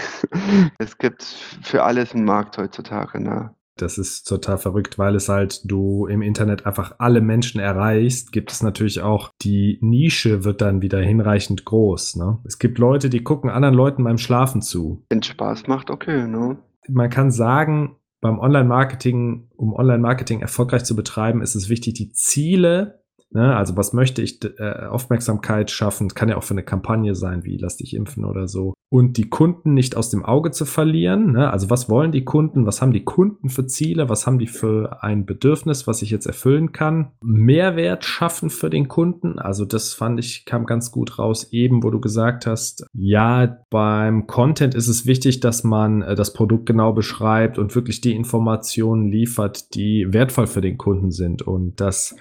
es gibt für alles einen Markt heutzutage. Ne? Das ist total verrückt, weil es halt du im Internet einfach alle Menschen erreichst, gibt es natürlich auch die Nische wird dann wieder hinreichend groß. Ne? Es gibt Leute, die gucken anderen Leuten beim Schlafen zu. Wenn Spaß macht, okay, ne? Man kann sagen, beim Online-Marketing, um Online-Marketing erfolgreich zu betreiben, ist es wichtig, die Ziele Ne? Also was möchte ich äh, Aufmerksamkeit schaffen? Kann ja auch für eine Kampagne sein, wie lass dich impfen oder so. Und die Kunden nicht aus dem Auge zu verlieren. Ne? Also was wollen die Kunden? Was haben die Kunden für Ziele? Was haben die für ein Bedürfnis, was ich jetzt erfüllen kann? Mehrwert schaffen für den Kunden. Also das fand ich, kam ganz gut raus, eben wo du gesagt hast, ja, beim Content ist es wichtig, dass man äh, das Produkt genau beschreibt und wirklich die Informationen liefert, die wertvoll für den Kunden sind. Und das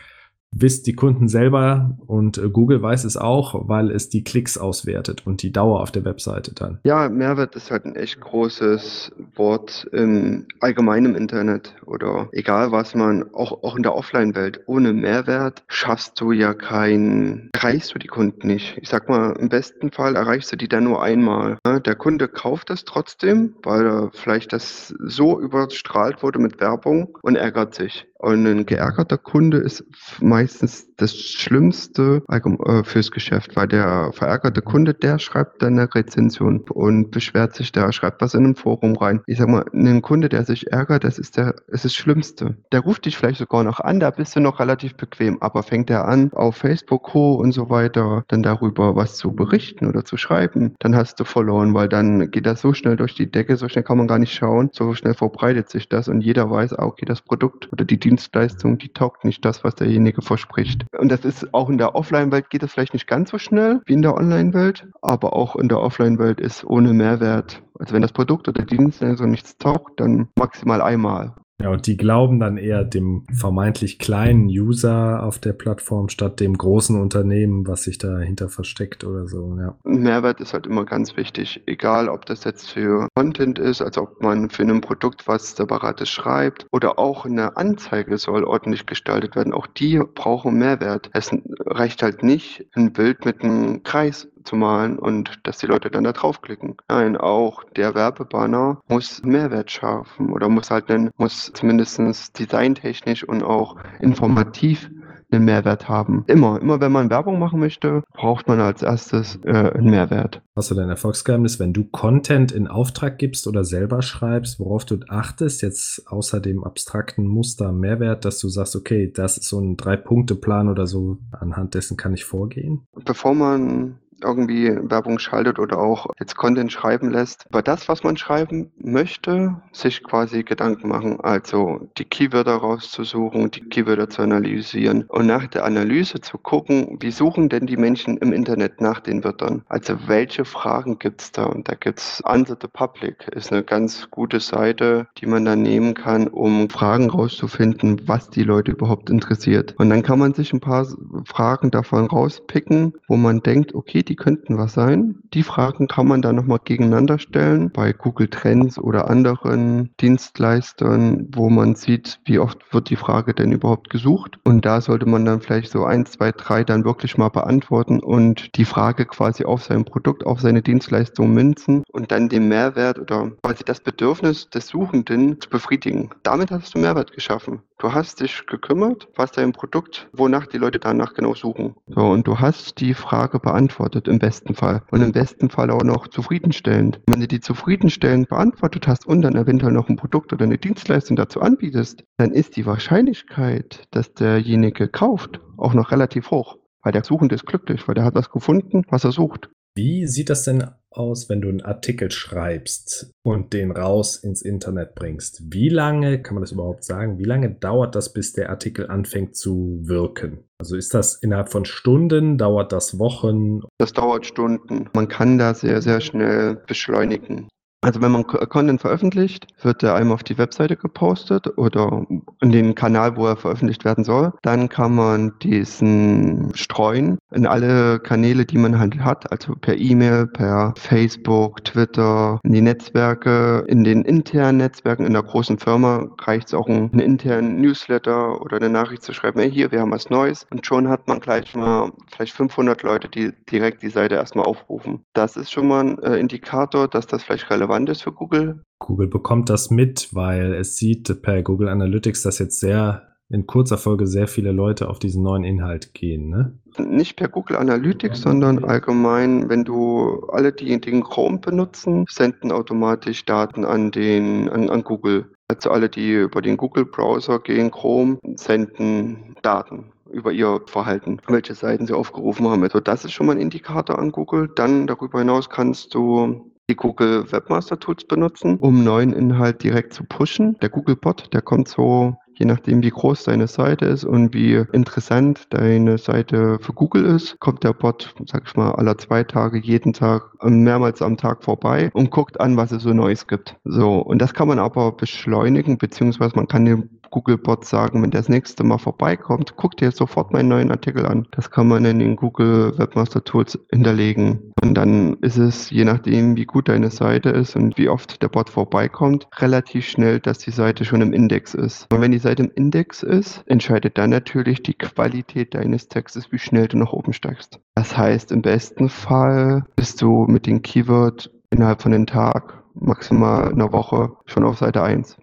wisst die Kunden selber und äh, Google weiß es auch, weil es die Klicks auswertet und die Dauer auf der Webseite dann. Ja, Mehrwert ist halt ein echt großes Wort im allgemeinen Internet oder egal was man, auch, auch in der Offline-Welt. Ohne Mehrwert schaffst du ja kein, erreichst du die Kunden nicht. Ich sag mal, im besten Fall erreichst du die dann nur einmal. Ne? Der Kunde kauft das trotzdem, weil vielleicht das so überstrahlt wurde mit Werbung und ärgert sich. Und ein geärgerter Kunde ist meistens das Schlimmste äh, fürs Geschäft, weil der verärgerte Kunde, der schreibt dann eine Rezension und beschwert sich da, schreibt was in einem Forum rein. Ich sag mal, ein Kunde, der sich ärgert, das ist der, ist das Schlimmste. Der ruft dich vielleicht sogar noch an, da bist du noch relativ bequem, aber fängt er an, auf Facebook Co. und so weiter, dann darüber was zu berichten oder zu schreiben, dann hast du verloren, weil dann geht das so schnell durch die Decke, so schnell kann man gar nicht schauen, so schnell verbreitet sich das und jeder weiß, okay, das Produkt oder die Dienstleistung, die taugt nicht das, was derjenige verspricht. Und das ist auch in der Offline-Welt geht das vielleicht nicht ganz so schnell wie in der Online-Welt, aber auch in der Offline-Welt ist ohne Mehrwert. Also wenn das Produkt oder die Dienstleistung nichts taugt, dann maximal einmal. Ja, und die glauben dann eher dem vermeintlich kleinen User auf der Plattform statt dem großen Unternehmen, was sich dahinter versteckt oder so, ja. Mehrwert ist halt immer ganz wichtig. Egal, ob das jetzt für Content ist, also ob man für ein Produkt was Separates schreibt oder auch eine Anzeige soll ordentlich gestaltet werden. Auch die brauchen Mehrwert. Es reicht halt nicht, ein Bild mit einem Kreis zu malen und dass die Leute dann da draufklicken. Nein, auch der Werbebanner muss Mehrwert schaffen oder muss halt einen, muss zumindest designtechnisch und auch informativ einen Mehrwert haben. Immer, immer wenn man Werbung machen möchte, braucht man als erstes äh, einen Mehrwert. Hast du dein Erfolgsgeheimnis, wenn du Content in Auftrag gibst oder selber schreibst, worauf du achtest, jetzt außer dem abstrakten Muster Mehrwert, dass du sagst, okay, das ist so ein Drei-Punkte-Plan oder so, anhand dessen kann ich vorgehen? Bevor man irgendwie Werbung schaltet oder auch jetzt Content schreiben lässt, über das, was man schreiben möchte, sich quasi Gedanken machen. Also die Keywörter rauszusuchen, die Keywörter zu analysieren und nach der Analyse zu gucken, wie suchen denn die Menschen im Internet nach den Wörtern? Also welche Fragen gibt es da? Und da gibt es Answer the Public, ist eine ganz gute Seite, die man dann nehmen kann, um Fragen rauszufinden, was die Leute überhaupt interessiert. Und dann kann man sich ein paar Fragen davon rauspicken, wo man denkt, okay, die könnten was sein. Die Fragen kann man dann nochmal gegeneinander stellen bei Google Trends oder anderen Dienstleistern, wo man sieht, wie oft wird die Frage denn überhaupt gesucht. Und da sollte man dann vielleicht so ein, zwei, drei dann wirklich mal beantworten und die Frage quasi auf sein Produkt, auf seine Dienstleistung münzen und dann den Mehrwert oder quasi das Bedürfnis des Suchenden zu befriedigen. Damit hast du Mehrwert geschaffen. Du hast dich gekümmert, was dein Produkt, wonach die Leute danach genau suchen. So, und du hast die Frage beantwortet im besten Fall. Und im besten Fall auch noch zufriedenstellend. Wenn du die zufriedenstellend beantwortet hast und dann eventuell noch ein Produkt oder eine Dienstleistung dazu anbietest, dann ist die Wahrscheinlichkeit, dass derjenige kauft, auch noch relativ hoch. Weil der Suchende ist glücklich, weil der hat was gefunden, was er sucht. Wie sieht das denn aus, wenn du einen Artikel schreibst und den raus ins Internet bringst? Wie lange, kann man das überhaupt sagen, wie lange dauert das, bis der Artikel anfängt zu wirken? Also ist das innerhalb von Stunden, dauert das Wochen? Das dauert Stunden. Man kann da sehr, sehr schnell beschleunigen. Also wenn man Content veröffentlicht, wird er einmal auf die Webseite gepostet oder in den Kanal, wo er veröffentlicht werden soll. Dann kann man diesen streuen in alle Kanäle, die man halt hat, also per E-Mail, per Facebook, Twitter, in die Netzwerke, in den internen Netzwerken in der großen Firma reicht es auch einen internen Newsletter oder eine Nachricht zu schreiben, hey, hier, wir haben was Neues und schon hat man gleich mal vielleicht 500 Leute, die direkt die Seite erstmal aufrufen. Das ist schon mal ein äh, Indikator, dass das vielleicht relevant relevant ist für Google? Google bekommt das mit, weil es sieht per Google Analytics, dass jetzt sehr in kurzer Folge sehr viele Leute auf diesen neuen Inhalt gehen, ne? Nicht per Google Analytics, sondern allgemein, wenn du alle, die den Chrome benutzen, senden automatisch Daten an den an, an Google. Also alle, die über den Google Browser gehen, Chrome, senden Daten über ihr Verhalten, welche Seiten sie aufgerufen haben. Also das ist schon mal ein Indikator an Google. Dann darüber hinaus kannst du die Google Webmaster Tools benutzen, um neuen Inhalt direkt zu pushen. Der Google Bot, der kommt so je nachdem, wie groß deine Seite ist und wie interessant deine Seite für Google ist, kommt der Bot, sag ich mal, alle zwei Tage, jeden Tag, mehrmals am Tag vorbei und guckt an, was es so Neues gibt. So. Und das kann man aber beschleunigen, beziehungsweise man kann dem Google-Bot sagen, wenn der das nächste Mal vorbeikommt, guck dir sofort meinen neuen Artikel an. Das kann man in den Google Webmaster Tools hinterlegen. Und dann ist es, je nachdem, wie gut deine Seite ist und wie oft der Bot vorbeikommt, relativ schnell, dass die Seite schon im Index ist. Und wenn die Seite im Index ist, entscheidet dann natürlich die Qualität deines Textes, wie schnell du nach oben steigst. Das heißt, im besten Fall bist du mit dem Keyword innerhalb von einem Tag, maximal einer Woche schon auf Seite 1.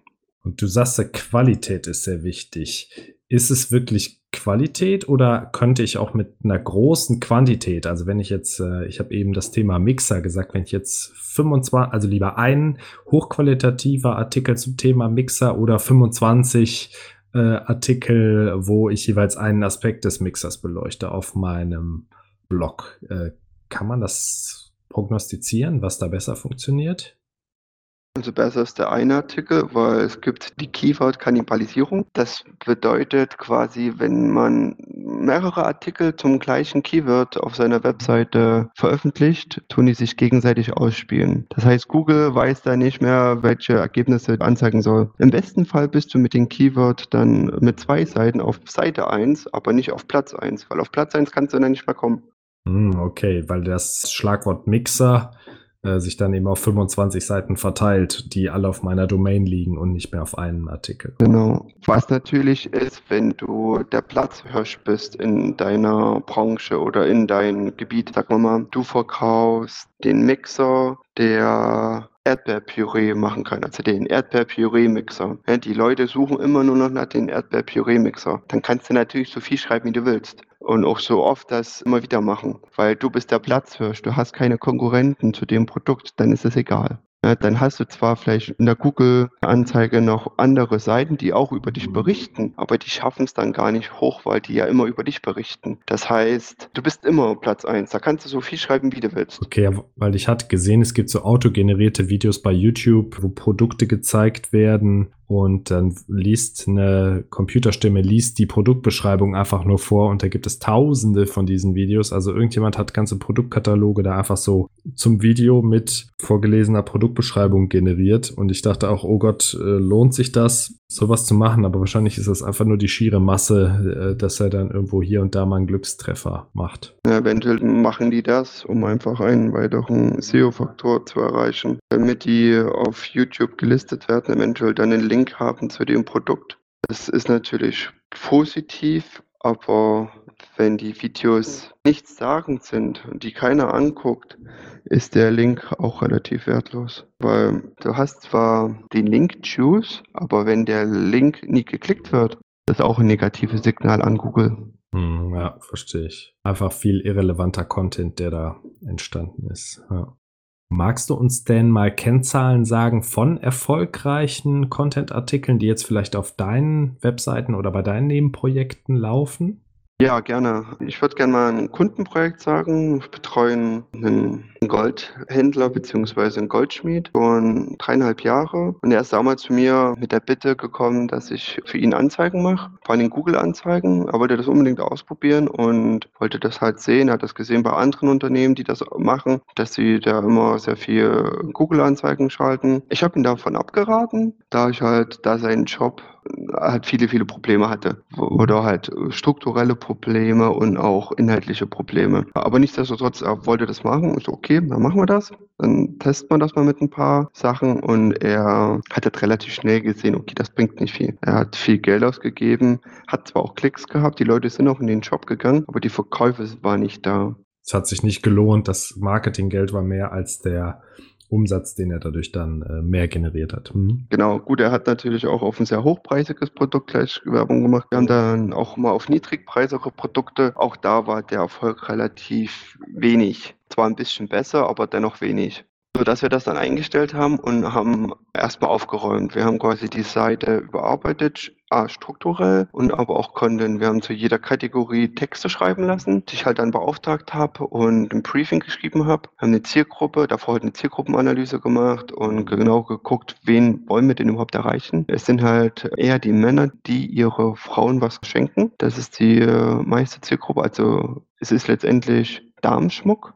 Und du sagst, Qualität ist sehr wichtig. Ist es wirklich Qualität oder könnte ich auch mit einer großen Quantität, also wenn ich jetzt, äh, ich habe eben das Thema Mixer gesagt, wenn ich jetzt 25, also lieber ein hochqualitativer Artikel zum Thema Mixer oder 25 äh, Artikel, wo ich jeweils einen Aspekt des Mixers beleuchte auf meinem Blog. Äh, kann man das prognostizieren, was da besser funktioniert? Also besser ist der eine Artikel, weil es gibt die Keyword-Kannibalisierung. Das bedeutet quasi, wenn man mehrere Artikel zum gleichen Keyword auf seiner Webseite veröffentlicht, tun die sich gegenseitig ausspielen. Das heißt, Google weiß da nicht mehr, welche Ergebnisse anzeigen soll. Im besten Fall bist du mit dem Keyword dann mit zwei Seiten auf Seite 1, aber nicht auf Platz 1, weil auf Platz 1 kannst du dann nicht mehr kommen. Hm, okay, weil das Schlagwort Mixer äh, sich dann eben auf 25 Seiten verteilt, die alle auf meiner Domain liegen und nicht mehr auf einem Artikel. Genau. Was natürlich ist, wenn du der Platzhirsch bist in deiner Branche oder in deinem Gebiet, sag mal, du verkaufst den Mixer, der Erdbeerpüree machen kann, also den Erdbeerpüree-Mixer. Die Leute suchen immer nur noch nach dem Erdbeerpüree-Mixer. Dann kannst du natürlich so viel schreiben, wie du willst und auch so oft das immer wieder machen, weil du bist der Platzhirsch, du hast keine Konkurrenten zu dem Produkt, dann ist es egal. Ja, dann hast du zwar vielleicht in der Google-Anzeige noch andere Seiten, die auch über dich berichten, aber die schaffen es dann gar nicht hoch, weil die ja immer über dich berichten. Das heißt, du bist immer Platz 1. Da kannst du so viel schreiben, wie du willst. Okay, weil ich hatte gesehen, es gibt so autogenerierte Videos bei YouTube, wo Produkte gezeigt werden und dann liest eine Computerstimme, liest die Produktbeschreibung einfach nur vor und da gibt es tausende von diesen Videos. Also irgendjemand hat ganze Produktkataloge da einfach so zum Video mit vorgelesener Produktbeschreibung generiert und ich dachte auch, oh Gott, äh, lohnt sich das? sowas zu machen, aber wahrscheinlich ist das einfach nur die schiere Masse, äh, dass er dann irgendwo hier und da mal einen Glückstreffer macht. Ja, eventuell machen die das, um einfach einen weiteren SEO-Faktor zu erreichen, damit die auf YouTube gelistet werden, eventuell dann einen Link haben zu dem Produkt. Das ist natürlich positiv, aber wenn die Videos nichtssagend sind und die keiner anguckt, ist der Link auch relativ wertlos. Weil du hast zwar den Link Choose, aber wenn der Link nie geklickt wird, ist auch ein negatives Signal an Google. Hm, ja, verstehe ich. Einfach viel irrelevanter Content, der da entstanden ist. Ja. Magst du uns denn mal Kennzahlen sagen von erfolgreichen Content-Artikeln, die jetzt vielleicht auf deinen Webseiten oder bei deinen Nebenprojekten laufen? Ja, gerne. Ich würde gerne mal ein Kundenprojekt sagen. Wir betreuen einen Goldhändler beziehungsweise einen Goldschmied schon dreieinhalb Jahre. Und er ist damals zu mir mit der Bitte gekommen, dass ich für ihn Anzeigen mache, vor allem Google-Anzeigen. Er wollte das unbedingt ausprobieren und wollte das halt sehen. Er hat das gesehen bei anderen Unternehmen, die das machen, dass sie da immer sehr viel Google-Anzeigen schalten. Ich habe ihn davon abgeraten, da ich halt da seinen Job halt viele, viele Probleme hatte. Oder halt strukturelle Probleme und auch inhaltliche Probleme. Aber nichtsdestotrotz, er wollte das machen. Ich so, okay, dann machen wir das. Dann testen wir das mal mit ein paar Sachen. Und er hat halt relativ schnell gesehen, okay, das bringt nicht viel. Er hat viel Geld ausgegeben, hat zwar auch Klicks gehabt, die Leute sind auch in den Shop gegangen, aber die Verkäufe waren nicht da. Es hat sich nicht gelohnt, das Marketinggeld war mehr als der Umsatz, den er dadurch dann äh, mehr generiert hat. Mhm. Genau, gut, er hat natürlich auch auf ein sehr hochpreisiges Produkt gleich Werbung gemacht. Wir haben dann auch mal auf niedrigpreisige Produkte. Auch da war der Erfolg relativ wenig. Zwar ein bisschen besser, aber dennoch wenig sodass wir das dann eingestellt haben und haben erstmal aufgeräumt. Wir haben quasi die Seite überarbeitet, A, strukturell und aber auch Content. Wir haben zu jeder Kategorie Texte schreiben lassen, die ich halt dann beauftragt habe und ein Briefing geschrieben habe. Haben eine Zielgruppe, davor halt eine Zielgruppenanalyse gemacht und genau geguckt, wen wollen wir denn überhaupt erreichen. Es sind halt eher die Männer, die ihre Frauen was schenken. Das ist die äh, meiste Zielgruppe. Also es ist letztendlich Damenschmuck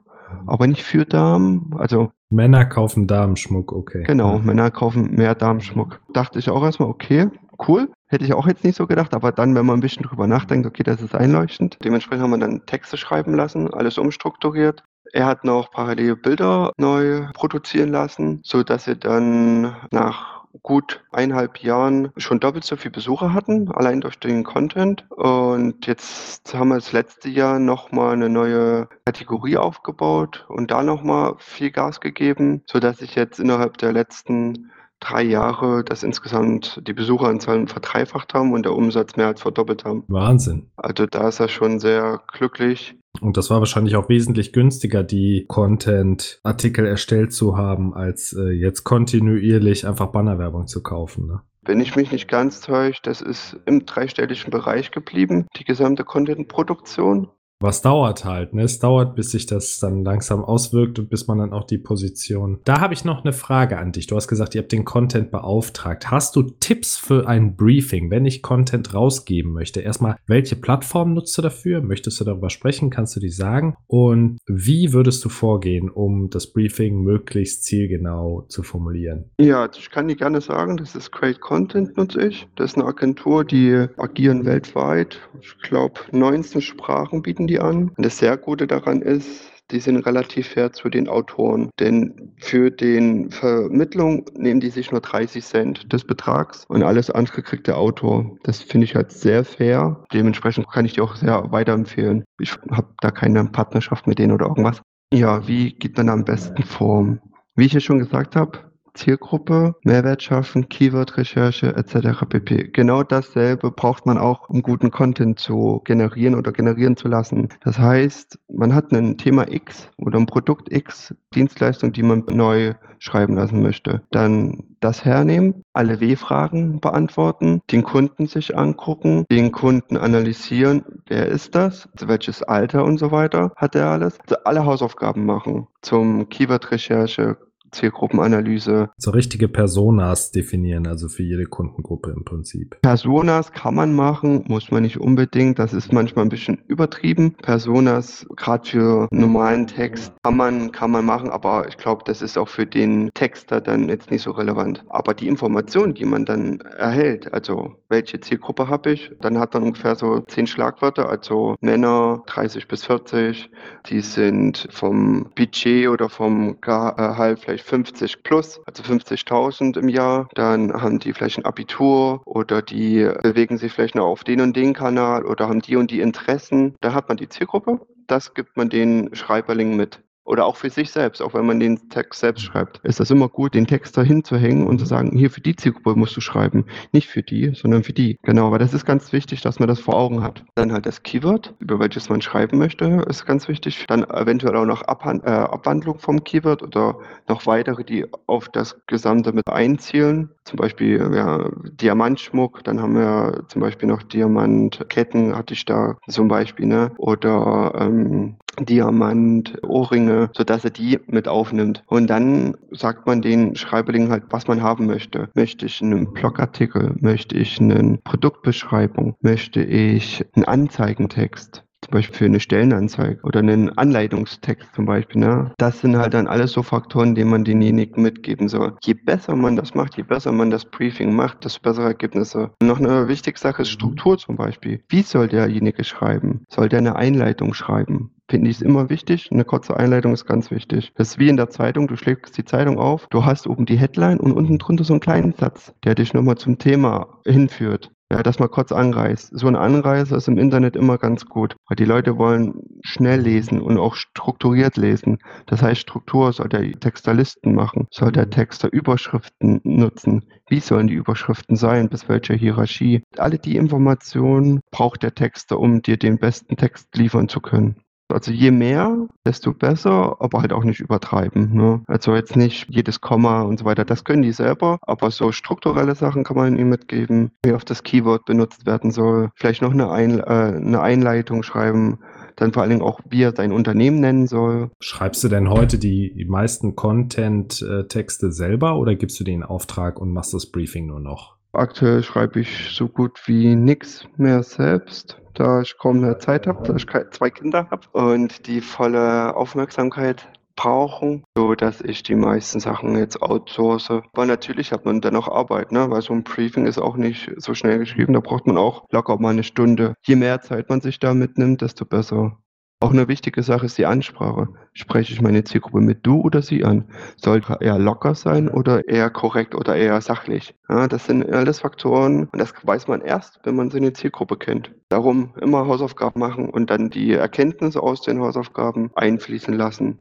aber nicht für Damen. Also Männer kaufen Damenschmuck, okay. Genau, Männer kaufen mehr Damenschmuck. Dachte ich auch erstmal, okay, cool. Hätte ich auch jetzt nicht so gedacht, aber dann, wenn man ein bisschen drüber nachdenkt, okay, das ist einleuchtend. Dementsprechend haben wir dann Texte schreiben lassen, alles umstrukturiert. Er hat noch parallel Bilder neu produzieren lassen, so dass er dann nach gut eineinhalb Jahren schon doppelt so viele Besucher hatten, allein durch den Content. Und jetzt haben wir das letzte Jahr nochmal eine neue Kategorie aufgebaut und da nochmal viel Gas gegeben, sodass ich jetzt innerhalb der letzten drei Jahre, dass insgesamt die Besucheranzahlen verdreifacht haben und der Umsatz mehr als verdoppelt haben. Wahnsinn. Also da ist er schon sehr glücklich. Und das war wahrscheinlich auch wesentlich günstiger, die Content-Artikel erstellt zu haben, als äh, jetzt kontinuierlich einfach Bannerwerbung zu kaufen. Ne? Wenn ich mich nicht ganz täusche, das ist im dreistelligen Bereich geblieben, die gesamte Content-Produktion. Was dauert halt, ne? Es dauert, bis sich das dann langsam auswirkt und bis man dann auch die Position. Da habe ich noch eine Frage an dich. Du hast gesagt, ihr habt den Content beauftragt. Hast du Tipps für ein Briefing, wenn ich Content rausgeben möchte? Erstmal, welche Plattform nutzt du dafür? Möchtest du darüber sprechen? Kannst du die sagen? Und wie würdest du vorgehen, um das Briefing möglichst zielgenau zu formulieren? Ja, ich kann dir gerne sagen, das ist Great Content nutze ich. Das ist eine Agentur, die agieren weltweit. Ich glaube, 19 Sprachen bieten die die an. Und das sehr Gute daran ist, die sind relativ fair zu den Autoren. Denn für den Vermittlung nehmen die sich nur 30 Cent des Betrags und alles andere kriegt der Autor. Das finde ich halt sehr fair. Dementsprechend kann ich die auch sehr weiterempfehlen. Ich habe da keine Partnerschaft mit denen oder irgendwas. Ja, wie geht man am besten vor? Wie ich ja schon gesagt habe, Zielgruppe, Mehrwert schaffen, Keyword-Recherche etc. pp. Genau dasselbe braucht man auch, um guten Content zu generieren oder generieren zu lassen. Das heißt, man hat ein Thema X oder ein Produkt X, Dienstleistung, die man neu schreiben lassen möchte. Dann das hernehmen, alle W-Fragen beantworten, den Kunden sich angucken, den Kunden analysieren, wer ist das, welches Alter und so weiter hat er alles. Also alle Hausaufgaben machen zum Keyword-Recherche, Zielgruppenanalyse. So richtige Personas definieren, also für jede Kundengruppe im Prinzip. Personas kann man machen, muss man nicht unbedingt. Das ist manchmal ein bisschen übertrieben. Personas, gerade für normalen Text, kann man, kann man machen, aber ich glaube, das ist auch für den Texter dann jetzt nicht so relevant. Aber die Informationen, die man dann erhält, also welche Zielgruppe habe ich, dann hat man ungefähr so zehn Schlagwörter, also Männer 30 bis 40, die sind vom Budget oder vom Gehalt vielleicht vielleicht 50 plus, also 50.000 im Jahr. Dann haben die vielleicht ein Abitur oder die bewegen sich vielleicht noch auf den und den Kanal oder haben die und die Interessen. Da hat man die Zielgruppe. Das gibt man den Schreiberlingen mit. Oder auch für sich selbst, auch wenn man den Text selbst schreibt, ist das immer gut, den Text da hinzuhängen und zu sagen, hier für die Zielgruppe musst du schreiben. Nicht für die, sondern für die. Genau, aber das ist ganz wichtig, dass man das vor Augen hat. Dann halt das Keyword, über welches man schreiben möchte, ist ganz wichtig. Dann eventuell auch noch Abhand äh, Abwandlung vom Keyword oder noch weitere, die auf das Gesamte mit einzielen. Zum Beispiel ja, Diamantschmuck, dann haben wir zum Beispiel noch Diamantketten, hatte ich da zum Beispiel, ne? Oder ähm, Diamant, Ohrringe, sodass er die mit aufnimmt. Und dann sagt man den Schreiberlingen halt, was man haben möchte. Möchte ich einen Blogartikel? Möchte ich eine Produktbeschreibung? Möchte ich einen Anzeigentext? Zum Beispiel für eine Stellenanzeige oder einen Anleitungstext zum Beispiel. Ne? Das sind halt dann alles so Faktoren, die man denjenigen mitgeben soll. Je besser man das macht, je besser man das Briefing macht, desto bessere Ergebnisse. Und noch eine wichtige Sache ist Struktur zum Beispiel. Wie soll derjenige schreiben? Soll der eine Einleitung schreiben? finde ich es immer wichtig. Eine kurze Einleitung ist ganz wichtig. Das ist wie in der Zeitung. Du schlägst die Zeitung auf, du hast oben die Headline und unten drunter so einen kleinen Satz, der dich nochmal zum Thema hinführt. Ja, dass man kurz anreißt. So eine Anreise ist im Internet immer ganz gut, weil die Leute wollen schnell lesen und auch strukturiert lesen. Das heißt, Struktur soll der Textalisten machen, soll der Texter Überschriften nutzen. Wie sollen die Überschriften sein? Bis welcher Hierarchie? Alle die Informationen braucht der Texter, um dir den besten Text liefern zu können. Also je mehr, desto besser, aber halt auch nicht übertreiben. Ne? Also jetzt nicht jedes Komma und so weiter, das können die selber, aber so strukturelle Sachen kann man ihnen mitgeben, wie oft das Keyword benutzt werden soll, vielleicht noch eine, Ein äh, eine Einleitung schreiben, dann vor allen Dingen auch, wie er sein Unternehmen nennen soll. Schreibst du denn heute die meisten Content-Texte selber oder gibst du den Auftrag und machst das Briefing nur noch? Aktuell schreibe ich so gut wie nichts mehr selbst da ich kaum mehr Zeit habe, da ich zwei Kinder habe und die volle Aufmerksamkeit brauchen, so dass ich die meisten Sachen jetzt outsource. Aber natürlich hat man dann auch Arbeit, ne? weil so ein Briefing ist auch nicht so schnell geschrieben. Da braucht man auch locker mal eine Stunde. Je mehr Zeit man sich da mitnimmt, desto besser. Auch eine wichtige Sache ist die Ansprache. Spreche ich meine Zielgruppe mit du oder sie an? Soll eher locker sein oder eher korrekt oder eher sachlich? Ja, das sind alles Faktoren und das weiß man erst, wenn man seine Zielgruppe kennt. Darum immer Hausaufgaben machen und dann die Erkenntnisse aus den Hausaufgaben einfließen lassen.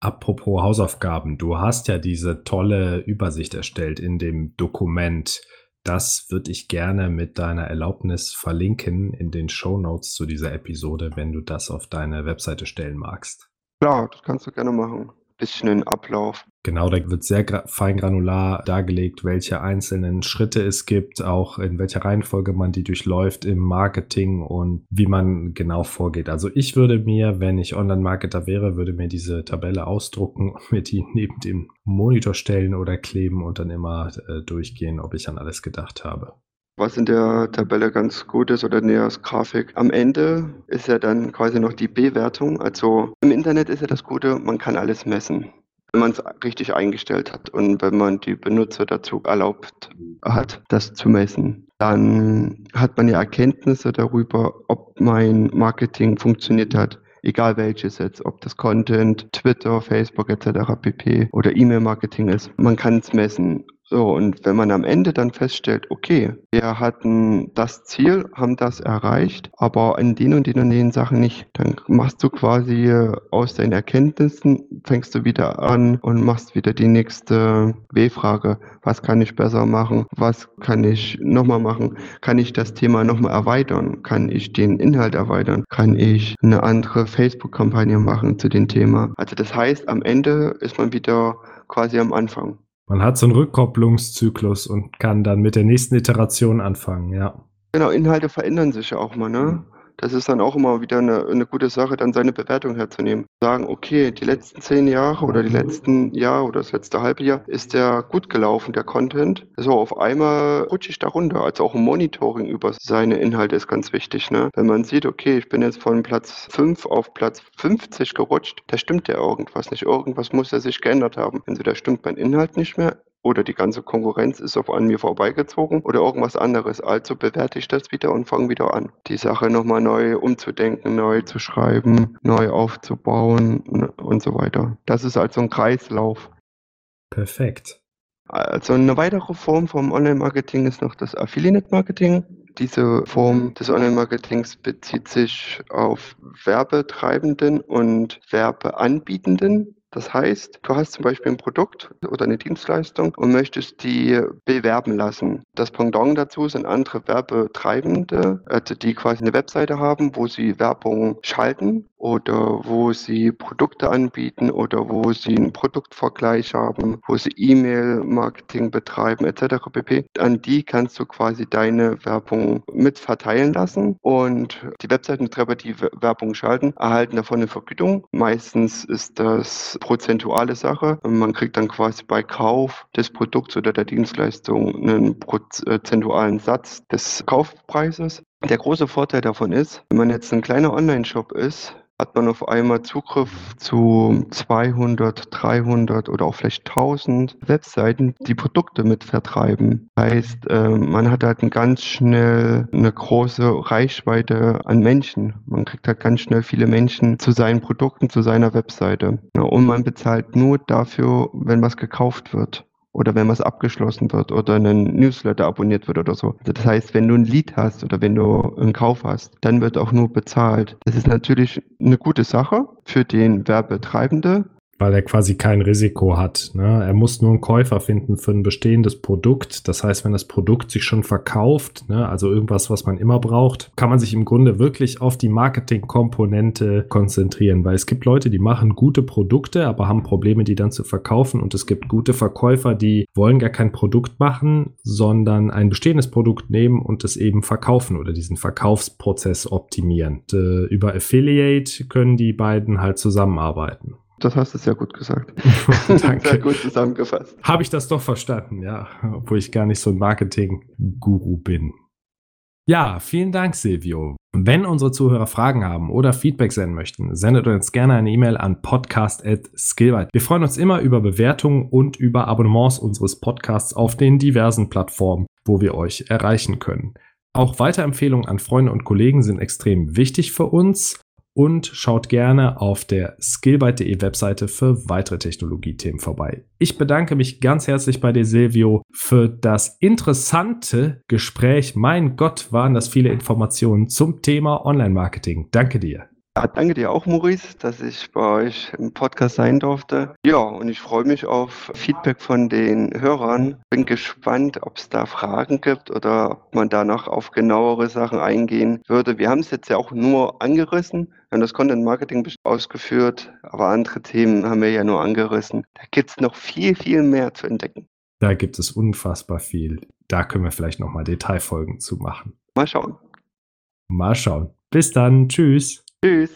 Apropos Hausaufgaben, du hast ja diese tolle Übersicht erstellt in dem Dokument das würde ich gerne mit deiner Erlaubnis verlinken in den Show Notes zu dieser Episode, wenn du das auf deine Webseite stellen magst. Klar, das kannst du gerne machen bisschen den Ablauf. Genau, da wird sehr fein granular dargelegt, welche einzelnen Schritte es gibt, auch in welcher Reihenfolge man die durchläuft im Marketing und wie man genau vorgeht. Also ich würde mir, wenn ich Online-Marketer wäre, würde mir diese Tabelle ausdrucken und mir die neben dem Monitor stellen oder kleben und dann immer äh, durchgehen, ob ich an alles gedacht habe. Was in der Tabelle ganz gut ist oder näher als Grafik. Am Ende ist ja dann quasi noch die Bewertung. Also im Internet ist ja das Gute, man kann alles messen, wenn man es richtig eingestellt hat und wenn man die Benutzer dazu erlaubt hat, das zu messen. Dann hat man ja Erkenntnisse darüber, ob mein Marketing funktioniert hat egal welches jetzt, ob das Content, Twitter, Facebook etc. pp. oder E-Mail-Marketing ist. Man kann es messen. So, und wenn man am Ende dann feststellt, okay, wir hatten das Ziel, haben das erreicht, aber in den und den und den Sachen nicht, dann machst du quasi aus deinen Erkenntnissen, fängst du wieder an und machst wieder die nächste W-Frage. Was kann ich besser machen? Was kann ich nochmal machen? Kann ich das Thema nochmal erweitern? Kann ich den Inhalt erweitern? Kann ich eine andere Facebook-Kampagne machen zu dem Thema? Also das heißt, am Ende ist man wieder quasi am Anfang. Man hat so einen Rückkopplungszyklus und kann dann mit der nächsten Iteration anfangen, ja. Genau, Inhalte verändern sich ja auch mal, ne? Das ist dann auch immer wieder eine, eine gute Sache, dann seine Bewertung herzunehmen. Sagen, okay, die letzten zehn Jahre oder die letzten Jahr oder das letzte halbe Jahr ist der gut gelaufen, der Content. So, auf einmal rutsche ich da runter. Also auch ein Monitoring über seine Inhalte ist ganz wichtig. Ne? Wenn man sieht, okay, ich bin jetzt von Platz 5 auf Platz 50 gerutscht, da stimmt ja irgendwas nicht. Irgendwas muss ja sich geändert haben. Entweder stimmt mein Inhalt nicht mehr, oder die ganze Konkurrenz ist auf an mir vorbeigezogen oder irgendwas anderes. Also bewerte ich das wieder und fange wieder an. Die Sache nochmal neu umzudenken, neu zu schreiben, neu aufzubauen und so weiter. Das ist also ein Kreislauf. Perfekt. Also eine weitere Form vom Online-Marketing ist noch das Affiliate-Marketing. Diese Form des Online-Marketings bezieht sich auf Werbetreibenden und Werbeanbietenden. Das heißt, du hast zum Beispiel ein Produkt oder eine Dienstleistung und möchtest die bewerben lassen. Das Pendant dazu sind andere Werbetreibende, also die quasi eine Webseite haben, wo sie Werbung schalten oder wo sie Produkte anbieten oder wo sie einen Produktvergleich haben, wo sie E-Mail-Marketing betreiben etc. pp. An die kannst du quasi deine Werbung mit verteilen lassen und die Webseitenbetreiber, die Werbung schalten, erhalten davon eine Vergütung. Meistens ist das prozentuale Sache. Man kriegt dann quasi bei Kauf des Produkts oder der Dienstleistung einen prozentualen Satz des Kaufpreises. Der große Vorteil davon ist, wenn man jetzt ein kleiner Online-Shop ist, hat man auf einmal Zugriff zu 200, 300 oder auch vielleicht 1000 Webseiten, die Produkte mit vertreiben. Heißt, ähm, man hat halt ganz schnell eine große Reichweite an Menschen. Man kriegt halt ganz schnell viele Menschen zu seinen Produkten, zu seiner Webseite. Und man bezahlt nur dafür, wenn was gekauft wird oder wenn was abgeschlossen wird oder ein Newsletter abonniert wird oder so. Also das heißt, wenn du ein Lied hast oder wenn du einen Kauf hast, dann wird auch nur bezahlt. Das ist natürlich eine gute Sache für den Werbetreibende, weil er quasi kein Risiko hat. Ne? Er muss nur einen Käufer finden für ein bestehendes Produkt. Das heißt, wenn das Produkt sich schon verkauft, ne, also irgendwas, was man immer braucht, kann man sich im Grunde wirklich auf die Marketingkomponente konzentrieren, weil es gibt Leute, die machen gute Produkte, aber haben Probleme, die dann zu verkaufen. Und es gibt gute Verkäufer, die wollen gar kein Produkt machen, sondern ein bestehendes Produkt nehmen und es eben verkaufen oder diesen Verkaufsprozess optimieren. Und, äh, über Affiliate können die beiden halt zusammenarbeiten. Das hast du sehr gut gesagt. Danke. Sehr gut zusammengefasst. Habe ich das doch verstanden, ja. Obwohl ich gar nicht so ein Marketing-Guru bin. Ja, vielen Dank, Silvio. Wenn unsere Zuhörer Fragen haben oder Feedback senden möchten, sendet uns gerne eine E-Mail an podcast.skillbyte. Wir freuen uns immer über Bewertungen und über Abonnements unseres Podcasts auf den diversen Plattformen, wo wir euch erreichen können. Auch Weiterempfehlungen an Freunde und Kollegen sind extrem wichtig für uns und schaut gerne auf der skillbyte.de Webseite für weitere Technologiethemen vorbei. Ich bedanke mich ganz herzlich bei dir, Silvio, für das interessante Gespräch. Mein Gott, waren das viele Informationen zum Thema Online-Marketing. Danke dir. Ja, danke dir auch, Maurice, dass ich bei euch im Podcast sein durfte. Ja, und ich freue mich auf Feedback von den Hörern. Bin gespannt, ob es da Fragen gibt oder ob man da noch auf genauere Sachen eingehen würde. Wir haben es jetzt ja auch nur angerissen. Wir haben das Content Marketing ausgeführt, aber andere Themen haben wir ja nur angerissen. Da gibt es noch viel, viel mehr zu entdecken. Da gibt es unfassbar viel. Da können wir vielleicht nochmal Detailfolgen zu machen. Mal schauen. Mal schauen. Bis dann. Tschüss. Tschüss.